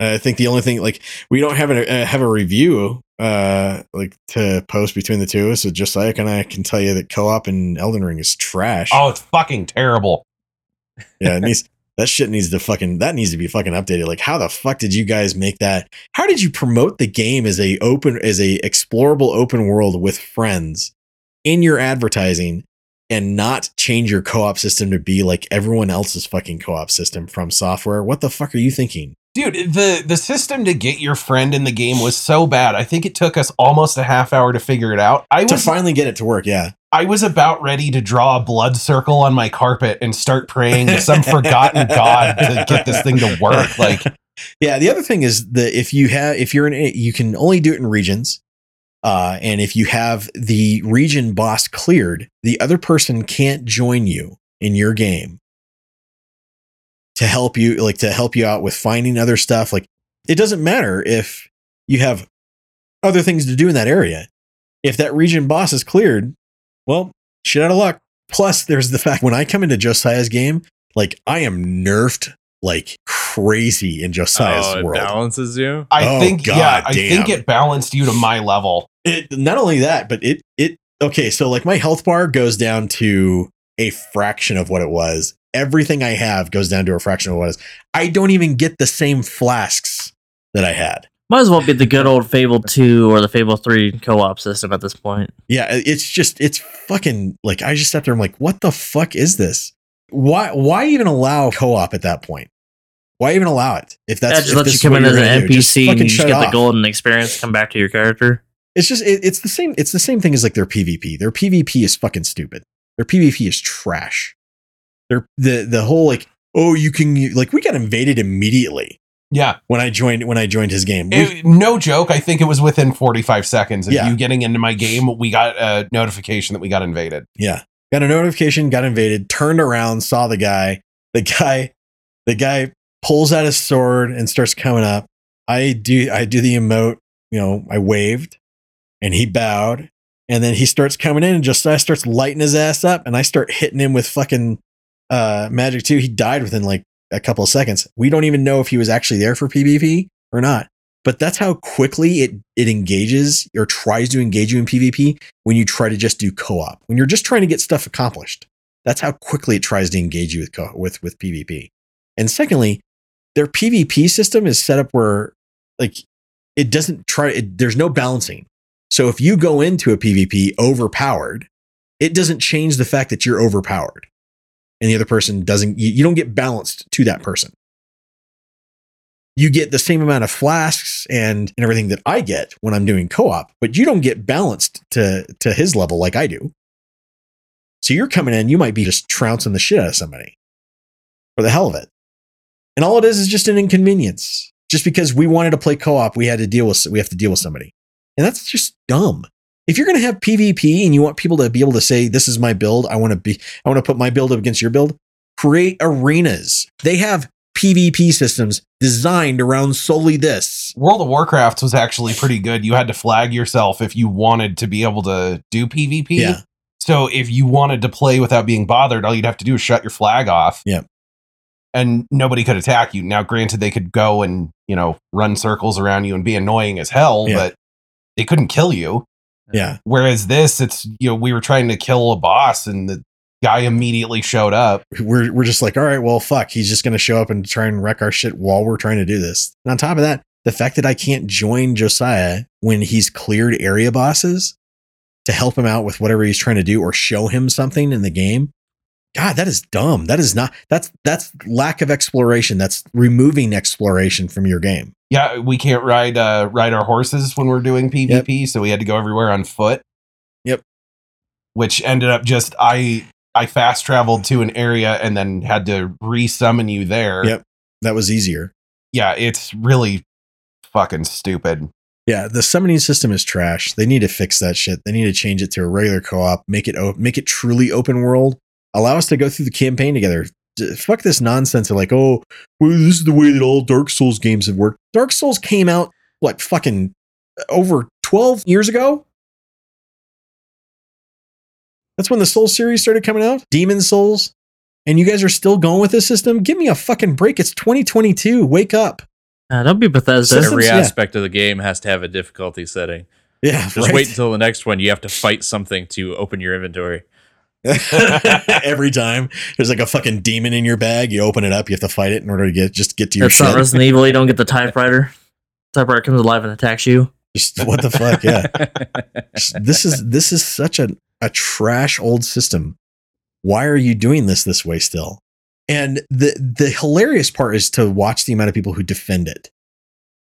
I think the only thing like we don't have a uh, have a review uh like to post between the two of us. So just like and I can tell you that co-op in Elden Ring is trash. Oh, it's fucking terrible. Yeah, it needs that shit needs to fucking that needs to be fucking updated. Like, how the fuck did you guys make that? How did you promote the game as a open as a explorable open world with friends in your advertising and not change your co-op system to be like everyone else's fucking co-op system FromSoftware? What the fuck are you thinking? Dude, the the system to get your friend in the game was so bad. I think it took us almost a half hour to figure it out. I To was finally get it to work, yeah. I was about ready to draw a blood circle on my carpet and start praying to some forgotten god to get this thing to work. Like, Yeah, the other thing is that if you have if you're in you can only do it in regions. Uh, and if you have the region boss cleared, the other person can't join you in your game to help you like to help you out with finding other stuff. Like it doesn't matter if you have other things to do in that area. If that region boss is cleared, well, shit out of luck. Plus, there's the fact when I come into Josiah's game, like I am nerfed like crazy in Josiah's oh, it world. balances you. I Oh, think God yeah, I think it balanced you to my level. It not only that, but it it okay. So like my health bar goes down to a fraction of what it was. Everything I have goes down to a fraction of what it was. I don't even get the same flasks that I had. Might as well be the good old Fable 2 or the Fable 3 co op system at this point. Yeah, it's just it's fucking like I just sat there. I'm like, what the fuck is this? Why why even allow co-op at that point? Why even allow it if that's That just lets you is come in as an do? NPC and you just get the golden experience come back to your character. It's just it, it's the same. It's the same thing as like their PvP. Their PvP is fucking stupid. Their PvP is trash. Their the the whole like oh you can like we got invaded immediately Yeah. when I joined when I joined his game. It- no joke. I think it was within 45 seconds of Yeah. you getting into my game. We got a notification that we got invaded. yeah, got a notification, got invaded, turned around, saw the guy. The guy, the guy pulls out his sword and starts coming up. I do I do the emote. You know, I waved, and he bowed. And then he starts coming in and just I starts lighting his ass up and I start hitting him with fucking uh magic too. He died within like a couple of seconds. We don't even know if he was actually there for PvP or not. But that's how quickly it it engages or tries to engage you in PvP when you try to just do co-op. When you're just trying to get stuff accomplished. That's how quickly it tries to engage you with co- with with PvP. And secondly, their PvP system is set up where like it doesn't try it, there's no balancing. So if you go into a PvP overpowered, it doesn't change the fact that you're overpowered. And the other person doesn't, you, you don't get balanced to that person. You get the same amount of flasks and, and everything that I get when I'm doing co op, but you don't get balanced to, to his level like I do. So you're coming in, you might be just trouncing the shit out of somebody for the hell of it. And all it is is just an inconvenience. Just because we wanted to play co op, we had to deal with, we have to deal with somebody. And that's just dumb. If you're going to have PvP and you want people to be able to say, this is my build, I want to be, I want to put my build up against your build, create arenas. They have PvP systems designed around solely this. World of Warcraft was actually pretty good. You had to flag yourself if you wanted to be able to do PvP. Yeah. So if you wanted to play without being bothered, all you'd have to do is shut your flag off. Yeah. And nobody could attack you. Now, granted, they could go and, you know, run circles around you and be annoying as hell, Yeah. but they couldn't kill you. Yeah. Whereas this, it's, you know, we were trying to kill a boss and the guy immediately showed up. We're, we're just like, all right, well, fuck. He's just going to show up and try and wreck our shit while we're trying to do this. And on top of that, the fact that I can't join Josiah when he's cleared area bosses to help him out with whatever he's trying to do or show him something in the game. God, that is dumb. That is not, that's, that's lack of exploration. That's removing exploration from your game. Yeah, we can't ride uh ride our horses when we're doing PvP, so we had to go everywhere on foot. Yep. Which ended up just I I fast traveled to an area and then had to re-summon you there. Yep. That was easier. Yeah, it's really fucking stupid. Yeah, the summoning system is trash. They need to fix that shit. They need to change it to a regular co-op, make it o- make it truly open world. Allow us to go through the campaign together. D- fuck this nonsense of like, oh, well, this is the way that all Dark Souls games have worked. Dark Souls came out what fucking over 12 years ago? That's when the Soul series started coming out. Demon's Souls. And you guys are still going with this system? Give me a fucking break. It's 2022. Wake up. Uh, don't be Bethesda. Systems, Every yeah. aspect of the game has to have a difficulty setting. Yeah, Just right. wait until the next one. You have to fight something to open your inventory. Every time there's like a fucking demon in your bag, you open it up, you have to fight it in order to get just get to your That's not shit. Resident Evil. You don't get the typewriter. Typewriter comes alive and attacks you. Just what the fuck, yeah. this is this is such a a trash old system. Why are you doing this this way still? And the the hilarious part is to watch the amount of people who defend it.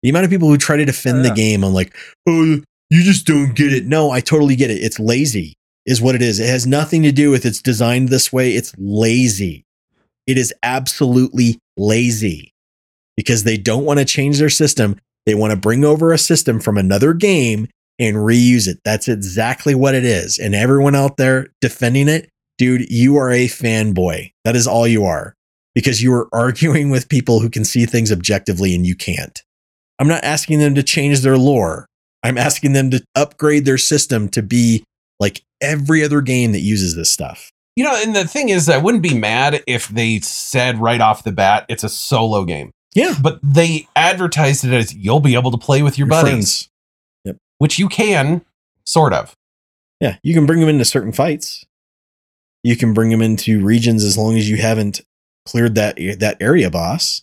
The amount of people who try to defend the Yeah. game on like, oh, you just don't get it. No, I totally get it. It's lazy, is what it is. It has nothing to do with it's designed this way. It's lazy. It is absolutely lazy because they don't want to change their system. They want to bring over a system from another game and reuse it. That's exactly what it is. And everyone out there defending it, dude, you are a fanboy. That is all you are because you are arguing with people who can see things objectively and you can't. I'm not asking them to change their lore. I'm asking them to upgrade their system to be like every other game that uses this stuff. You know, and the thing is I wouldn't be mad if they said right off the bat it's a solo game. Yeah. but they advertised it as you'll be able to play with your, Your buddies, friends. which you can, sort of. Yeah, you can bring them into certain fights. You can bring them into regions as long as you haven't cleared that that area boss.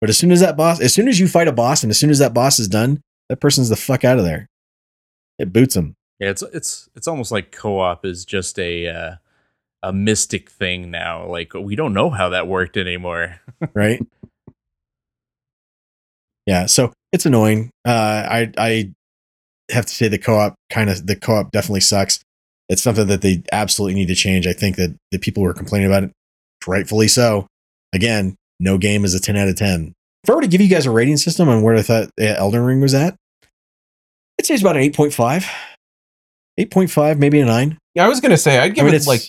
But as soon as that boss, as soon as you fight a boss, and as soon as that boss is done, that person's the fuck out of there. It boots them. Yeah, it's it's it's almost like co-op is just a uh, a mystic thing now. Like we don't know how that worked anymore. right? yeah, so it's annoying. Uh, I I have to say the co-op kind of the co-op definitely sucks. It's something that they absolutely need to change. I think that the people who are complaining about it, rightfully so. Again, no game is a ten out of ten. If I were to give you guys a rating system on where I thought uh, Elden Ring was at, I'd say it's about an 8.5. 8.5, maybe a 9. Yeah, I was gonna say I'd give I mean, it like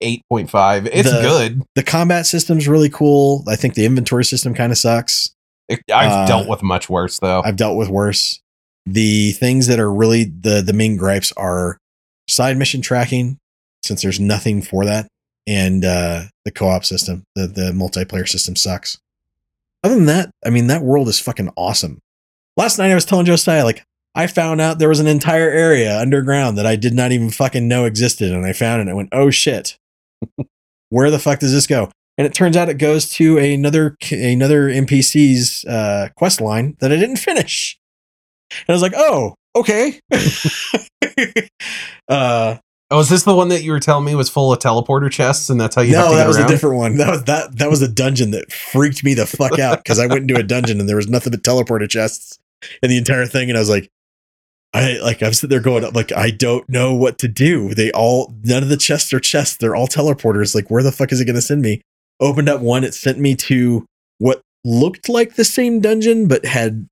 eight point five. It's The- good. the combat system's really cool. I think the inventory system kind of sucks. It- I've uh, dealt with much worse though. I've dealt with worse. The things that are really the the main gripes are side mission tracking, since there's nothing for that, and uh, the co-op system. The the multiplayer system sucks. Other than that, I mean that world is fucking awesome. Last night I was telling Josiah like I found out there was an entire area underground that I did not even fucking know existed, and I found it. and I went, oh shit, where the fuck does this go? And it turns out it goes to another another NPC's uh, quest line that I didn't finish. And I was like, oh, okay. uh, oh, is this the one that you were telling me was full of teleporter chests, and that's how you have no, that was around? a different one. That was that that was a dungeon that freaked me the fuck out because I went into a dungeon and there was nothing but teleporter chests in the entire thing, and I was like, I like I'm sitting there going like I don't know what to do. They all none of the chests are chests. They're all teleporters. Like where the fuck is it going to send me? Opened up one. It sent me to what looked like the same dungeon but had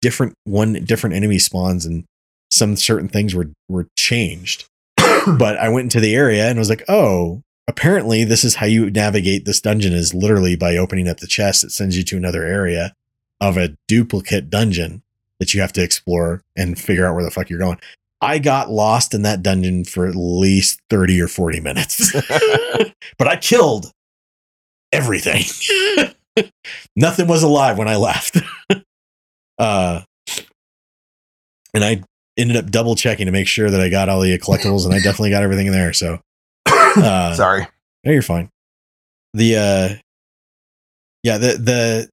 different one different enemy spawns and some certain things were were changed. but I went into the area and was like, oh, apparently this is how you navigate this dungeon is literally by opening up the chest. It sends you to another area of a duplicate dungeon that you have to explore and figure out where the fuck you're going. I got lost in that dungeon for at least 30 or 40 minutes. but I killed everything. Nothing was alive when I left. uh and I ended up double checking to make sure that I got all the collectibles and I definitely got everything in there. So uh, Sorry. no, you're fine. The uh yeah, the the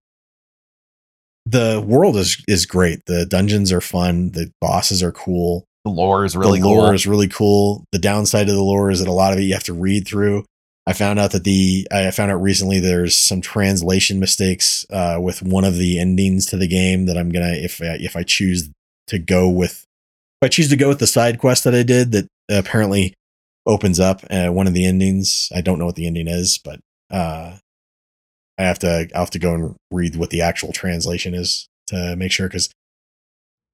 the world is is great. The dungeons are fun, the bosses are cool. The lore is really the lore cool. is really cool. The downside of the lore is that a lot of it you have to read through. I found out that the I found out recently there's some translation mistakes uh, with one of the endings to the game that I'm gonna if I, if I choose to go with if I choose to go with the side quest that I did that apparently opens up uh, one of the endings. I don't know what the ending is, but uh, I have to I'll have to go and read what the actual translation is to make sure because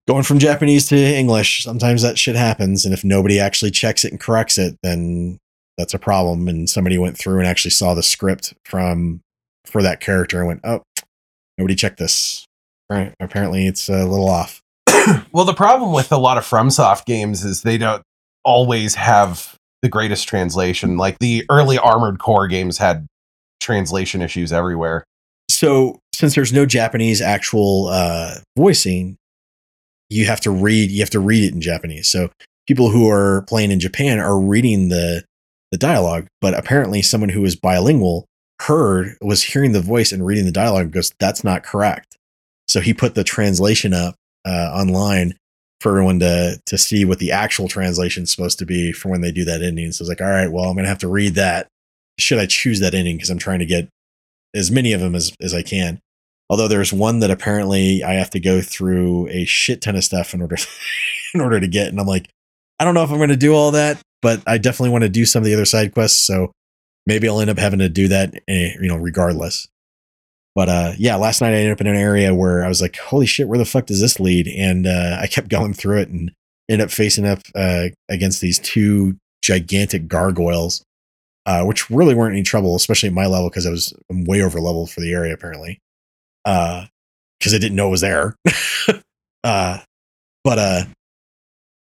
going from Japanese to English, sometimes that shit happens. And if nobody actually checks it and corrects it, then that's a problem. And somebody went through and actually saw the script from for that character and went, oh, nobody checked this. Right. Apparently it's a little off. well, the problem with a lot of FromSoft games is they don't always have the greatest translation. Like the early Armored Core games had translation issues everywhere. So since there's no Japanese actual uh, voicing, you have to read you have to read it in Japanese. So people who are playing in Japan are reading the the dialogue, but apparently someone who is bilingual heard was hearing the voice and reading the dialogue and goes, "That's not correct." So he put the translation up uh, online for everyone to to see what the actual translation is supposed to be for when they do that ending. So it's like, all right, well, I'm gonna have to read that. Should I choose that ending because I'm trying to get as many of them as as I can. Although there's one that apparently I have to go through a shit ton of stuff in order in order to get, and I'm like, I don't know if I'm going to do all that, but I definitely want to do some of the other side quests. So maybe I'll end up having to do that, eh, you know, regardless. But uh, yeah, last night I ended up in an area where I was like, holy shit, where the fuck does this lead? And uh, I kept going through it and ended up facing up uh, against these two gigantic gargoyles, uh, which really weren't any trouble, especially at my level because I was I'm way over level for the area apparently, because I didn't know it was there. uh, but uh,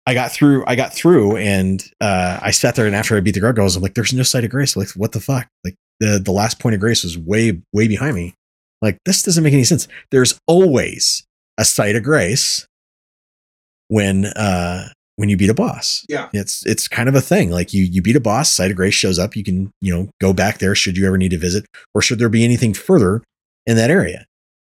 I got through. I got through, and uh, I sat there. And after I beat the gargoyles, I'm like, "There's no site of grace." Like, what the fuck? Like the the last point of grace was way way behind me. Like this doesn't make any sense. There's always a site of grace when uh when you beat a boss. Yeah. It's it's kind of a thing. Like you you beat a boss, site of grace shows up, you can, you know, go back there should you ever need to visit or should there be anything further in that area.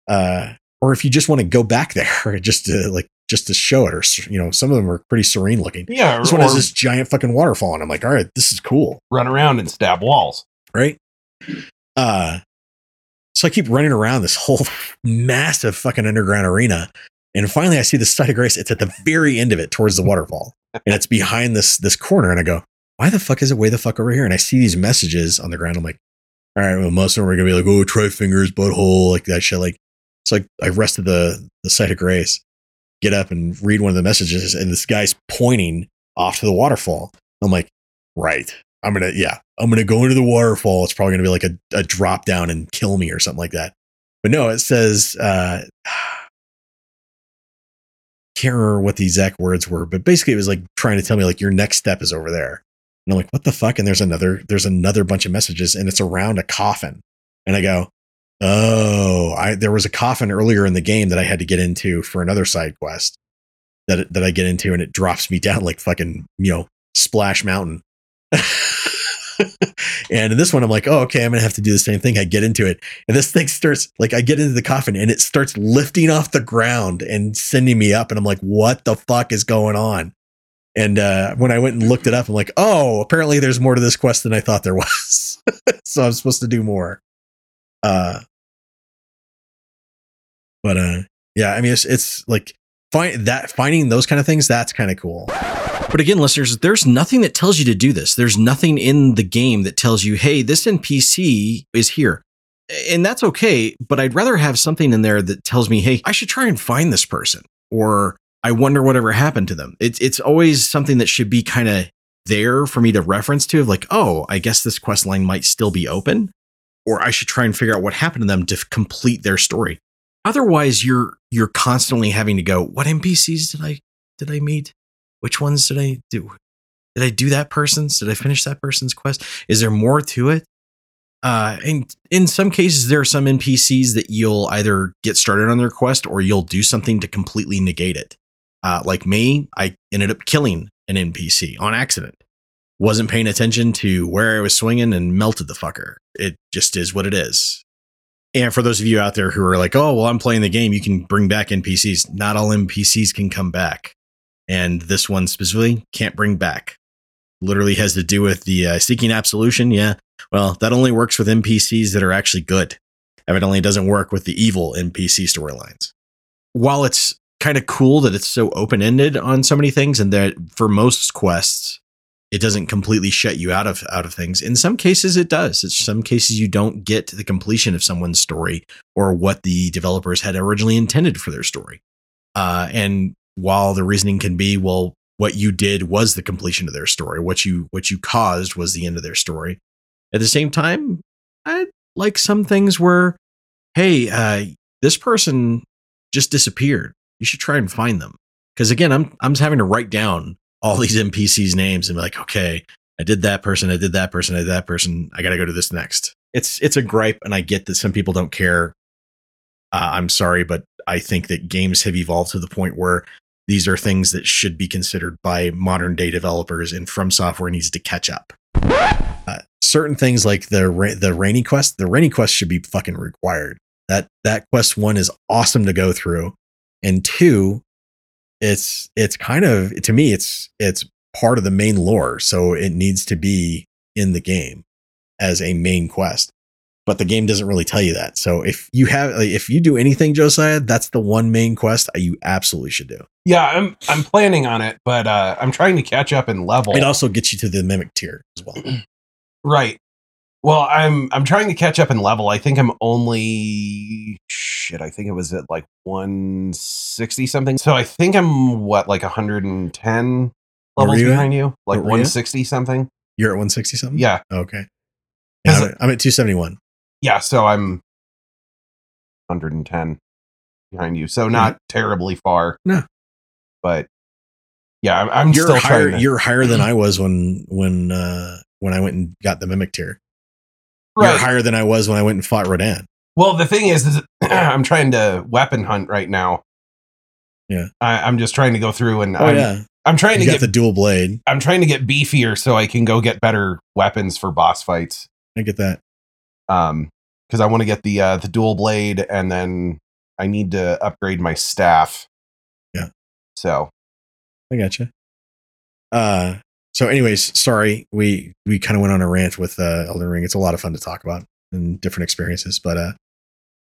Uh or if you just want to go back there just to like just to show it or you know, some of them are pretty serene looking. Yeah, This one has this giant fucking waterfall and I'm like, "All right, this is cool." run around and stab walls. right? Uh, so I keep running around this whole massive fucking underground arena, and finally I see the site of grace. It's at the very end of it, towards the waterfall, and it's behind this this corner. And I go, "Why the fuck is it way the fuck over here?" And I see these messages on the ground. I'm like, "All right, well, most of them are gonna be like, oh, try fingers, butthole, like that shit." Like, so I, I rested the the site of grace, get up and read one of the messages, and this guy's pointing off to the waterfall. I'm like, right. I'm gonna yeah, I'm gonna go into the waterfall. It's probably gonna be like a, a drop down and kill me or something like that. But no, it says uh can't remember what the exact words were, but basically it was like trying to tell me like your next step is over there. And I'm like, what the fuck? And there's another there's another bunch of messages and it's around a coffin. And I go, Oh, I there was a coffin earlier in the game that I had to get into for another side quest that that I get into and it drops me down like fucking, you know, Splash Mountain. and in this one, I'm like, oh, okay, I'm gonna have to do the same thing. I get into it, and this thing starts like I get into the coffin, and it starts lifting off the ground and sending me up, and I'm like, what the fuck is going on? And uh, when I went and looked it up, I'm like, oh, apparently there's more to this quest than I thought there was. so I'm supposed to do more. Uh, but uh, yeah, I mean, it's it's like find that finding those kind of things. That's kind of cool. But again, listeners, there's nothing that tells you to do this. There's nothing in the game that tells you, hey, this NPC is here. And that's okay, but I'd rather have something in there that tells me, hey, I should try and find this person, or I wonder whatever happened to them. It's it's always something that should be kind of there for me to reference to, of like, oh, I guess this quest line might still be open, or I should try and figure out what happened to them to complete their story. Otherwise, you're you're constantly having to go, what NPCs did I did I meet? Which ones did I do? Did I do that person's? Did I finish that person's quest? Is there more to it? Uh, and in some cases, there are some NPCs that you'll either get started on their quest or you'll do something to completely negate it. Uh, like me, I ended up killing an NPC on accident. Wasn't paying attention to where I was swinging and melted the fucker. It just is what it is. And for those of you out there who are like, oh, well, I'm playing the game, you can bring back NPCs. Not all NPCs can come back and this one specifically can't bring back. Literally has to do with the uh, seeking absolution. Yeah, well, that only works with NPCs that are actually good. Evidently, it doesn't work with the evil NPC storylines. While it's kind of cool that it's so open ended on so many things, and that for most quests, it doesn't completely shut you out of out of things. In some cases, it does. In some cases, you don't get the completion of someone's story or what the developers had originally intended for their story. Uh, and while the reasoning can be, well, what you did was the completion of their story. What you what you caused was the end of their story. At the same time, I like some things where, hey, uh, this person just disappeared. You should try and find them. Because again, I'm I'm just having to write down all these NPCs' names and be like, okay, I did that person, I did that person, I did that person. I got to go to this next. It's it's a gripe, and I get that some people don't care. Uh, I'm sorry, but I think that games have evolved to the point where these are things that should be considered by modern day developers, and FromSoftware needs to catch up. Uh, certain things like the the Ranni quest, the Ranni quest should be fucking required. That that quest one is awesome to go through, and two, it's it's kind of to me it's it's part of the main lore, so it needs to be in the game as a main quest but the game doesn't really tell you that. So if you have, like, if you do anything, Josiah, that's the one main quest you absolutely should do. Yeah, I'm I'm planning on it, but uh, I'm trying to catch up in level. It also gets you to the Mimic Tear as well. Right. Well, I'm I'm trying to catch up in level. I think I'm only shit. I think it was at like 160 something. So I think I'm what like 110 levels you at? behind you, like Where were you 160 something. You're at 160 something. Yeah, Okay. Yeah, I'm, at, I'm at 271. Yeah. So I'm 110 behind you. So not terribly far. Mm-hmm. No. but yeah, I'm, I'm You're still higher. trying. To, You're higher than I was when when uh when I went and got the Mimic Tear. You're higher than I was when I went and fought Radahn. Well, the thing is, is I'm trying to weapon hunt right now. Yeah. I, I'm just trying to go through and Oh I'm, yeah, I'm trying you to get the dual blade. I'm trying to get beefier so I can go get better weapons for boss fights. I get that. Um, because I want to get the uh, the dual blade, and then I need to upgrade my staff. Yeah. So I gotcha. Uh, so anyways, sorry we we kind of went on a rant with uh, Elden Ring. It's a lot of fun to talk about and different experiences. But uh,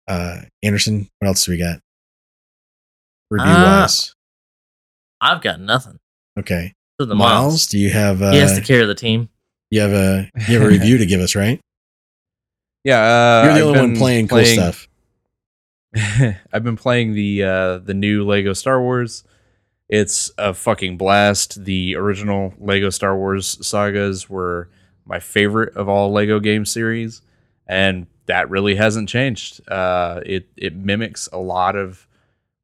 uh, Anderson, what else do we got? Review wise, I've got nothing. okay. To the Miles, Miles. do you have uh, he has to carry the team. you have a you have a review to give us, right? Yeah, uh, You're the I've only one playing cool stuff. I've been playing the uh, the new Lego Star Wars. It's a fucking blast. The original Lego Star Wars sagas were my favorite of all Lego game series, and that really hasn't changed. Uh, it it mimics a lot of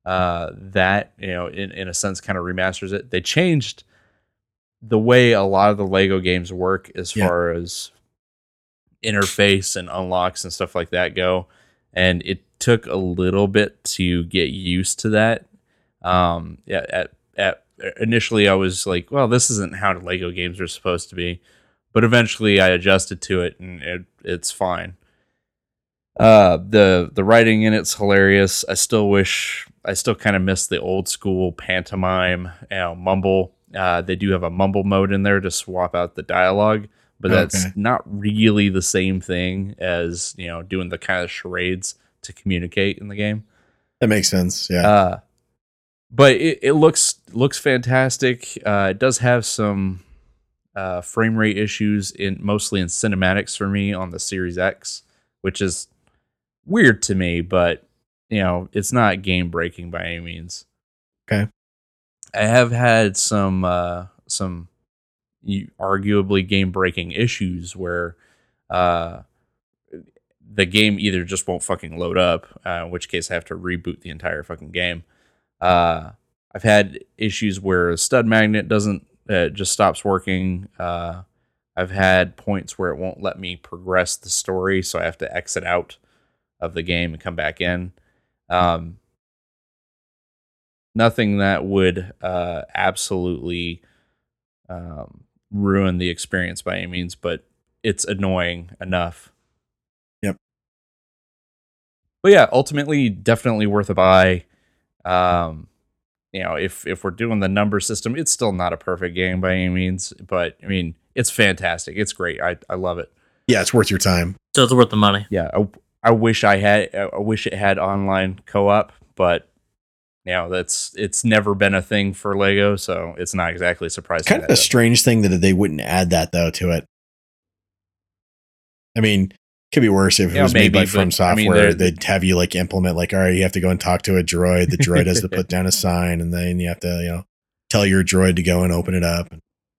uh, that, you know, in, in a sense, kind of remasters it. They changed the way a lot of the Lego games work as Yeah. far as interface and unlocks and stuff like that go. And it took a little bit to get used to that. Um, yeah, at, at initially I was like, well, this isn't how Lego games are supposed to be. But eventually I adjusted to it and it, it's fine. Uh, the the writing in it's hilarious. I still wish I still kind of miss the old school pantomime, you know, mumble. Uh, they do have a mumble mode in there to swap out the dialogue, but that's Okay. not really the same thing as you know doing the kind of charades to communicate in the game. That makes sense. Yeah. Uh, but it, it looks looks fantastic. Uh, it does have some uh, frame rate issues in mostly in cinematics for me on the Series X, which is weird to me, but you know it's not game breaking by any means. Okay. I have had some uh, some arguably game breaking issues where uh, the game either just won't fucking load up, uh, in which case I have to reboot the entire fucking game. Uh, I've had issues where a stud magnet doesn't uh, just stops working. Uh, I've had points where it won't let me progress the story, so I have to exit out of the game and come back in. Um, nothing that would uh, absolutely um, ruin the experience by any means, but it's annoying enough. Yep. But yeah, ultimately, definitely worth a buy. Um, you know, if if we're doing the number system, it's still not a perfect game by any means, but I mean, it's fantastic. It's great. I I love it. yeah, it's worth your time. So it's worth the money. Yeah, I, I wish I had. I wish it had online co-op, but you know, that's it's never been a thing for Lego, so it's not exactly surprising. kind of a strange thing that they wouldn't add that though to it. I mean, could be worse if it Yeah, was made by maybe, From but, I mean, Software. they're- they'd have you like implement like, all right, you have to go and talk to a droid. The droid has to put down a sign, and then you have to, you know, tell your droid to go and open it up.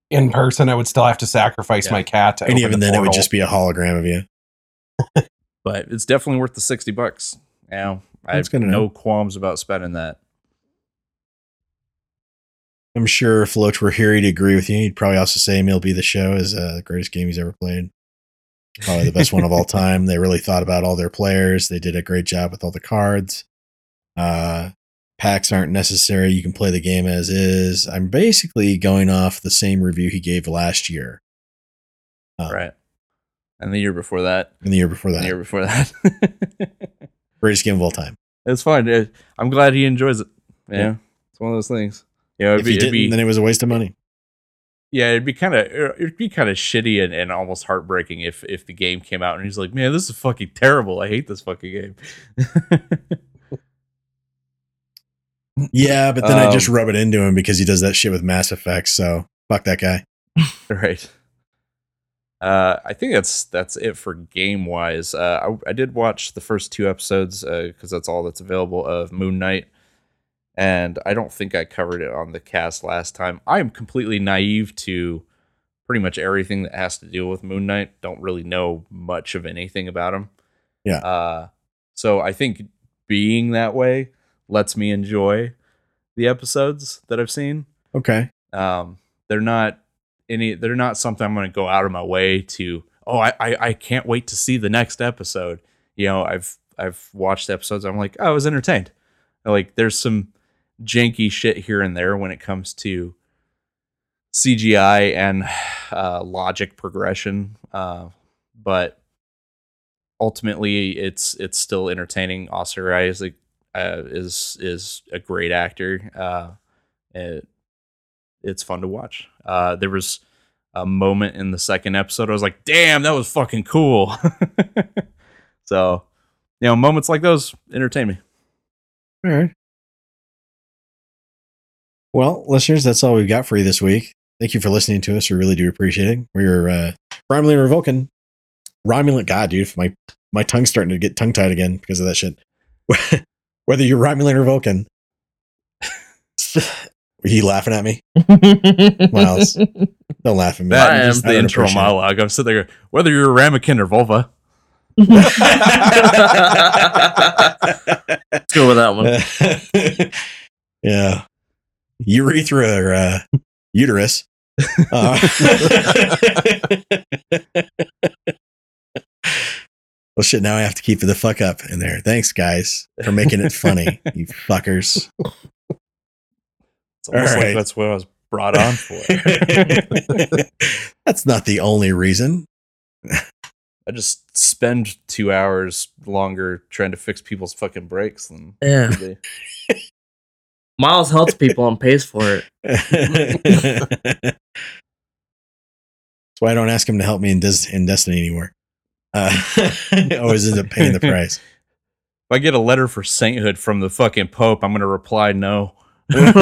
in person, I would still have to sacrifice Yeah. my cat. To And open even the then, it would just be a hologram of you. but it's definitely worth the sixty bucks. You know, I That's have no know. qualms about spending that. I'm sure if Loach were here, he'd agree with you. He'd probably also say MLB The Show is uh, the greatest game he's ever played. Probably the best one of all time. They really thought about all their players. They did a great job with all the cards. Uh, packs aren't necessary. You can play the game as is. I'm basically going off the same review he gave last year Oh. right. And the year before that, and the year before that. the year before that. Greatest game of all time. it's fine. I'm glad he enjoys it. Yeah, Yeah. it's one of those things. Yeah, it'd If be, it'd didn't, be then it was a waste of money. yeah, it'd be kind of it'd be kind of shitty and, and almost heartbreaking if if the game came out and he's like, man, this is fucking terrible. I hate this fucking game. Yeah, but then I just Um, rub it into him because he does that shit with Mass Effect. So fuck that guy. right. Uh, I think that's that's it for game wise. Uh, I, I did watch the first two episodes because that's all that's available of Moon Knight, and I don't think I covered it on the cast last time. I am completely naive to pretty much everything that has to deal with Moon Knight. Don't really know much of anything about him. Yeah. Uh, so I think being that way lets me enjoy the episodes that I've seen Okay. um they're not any they're not something i'm going to go out of my way to oh I, I i can't wait to see the next episode you know i've I've watched episodes. I'm like, oh, I was entertained. Like there's some janky shit here and there when it comes to CGI and uh, logic progression, uh, but ultimately it's it's still entertaining. Oscar Isaac uh, is is a great actor. Uh, it, it's fun to watch. Uh, there was a moment in the second episode I was like, "Damn, that was fucking cool." so, you know, moments like those entertain me. All right. Well, listeners, that's all we've got for you this week. Thank you for listening to us. We really do appreciate it. We're uh, Romulan or Vulcan. Romulan, God, dude, my my tongue's starting to get tongue tied again because of that shit. Whether you're Romulan or Vulcan, Are you laughing at me? Miles, don't laugh at me. That I is am. the I intro appreciate monologue. I'm sitting there, whether you're a ramekin or vulva. Let's go with that one. yeah. Urethra or uh, uterus. Uh, well, shit. Now I have to keep the fuck up in there. Thanks, guys, for making it funny, you fuckers. It's almost All like that's what I was brought on for. That's not the only reason. I just spend two hours longer trying to fix people's fucking brakes than Yeah. They- Miles helps people and pays for it. That's why I don't ask him to help me in, Des- in Destiny anymore. Uh, I always end up paying the price. If I get a letter for sainthood from the fucking Pope, I'm gonna reply no. well,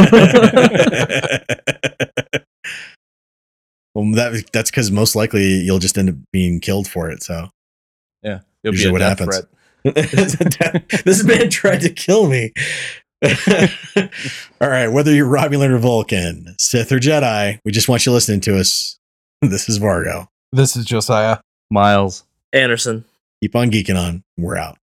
that that's because most likely you'll just end up being killed for it. So Yeah, it'll Usually be a what death happens. this man tried to kill me. All right, whether you're Romulan or Vulcan, Sith or Jedi, we just want you listening to us. This is Vargo. This is Josiah. Miles. Anderson. Keep on geeking on. We're out.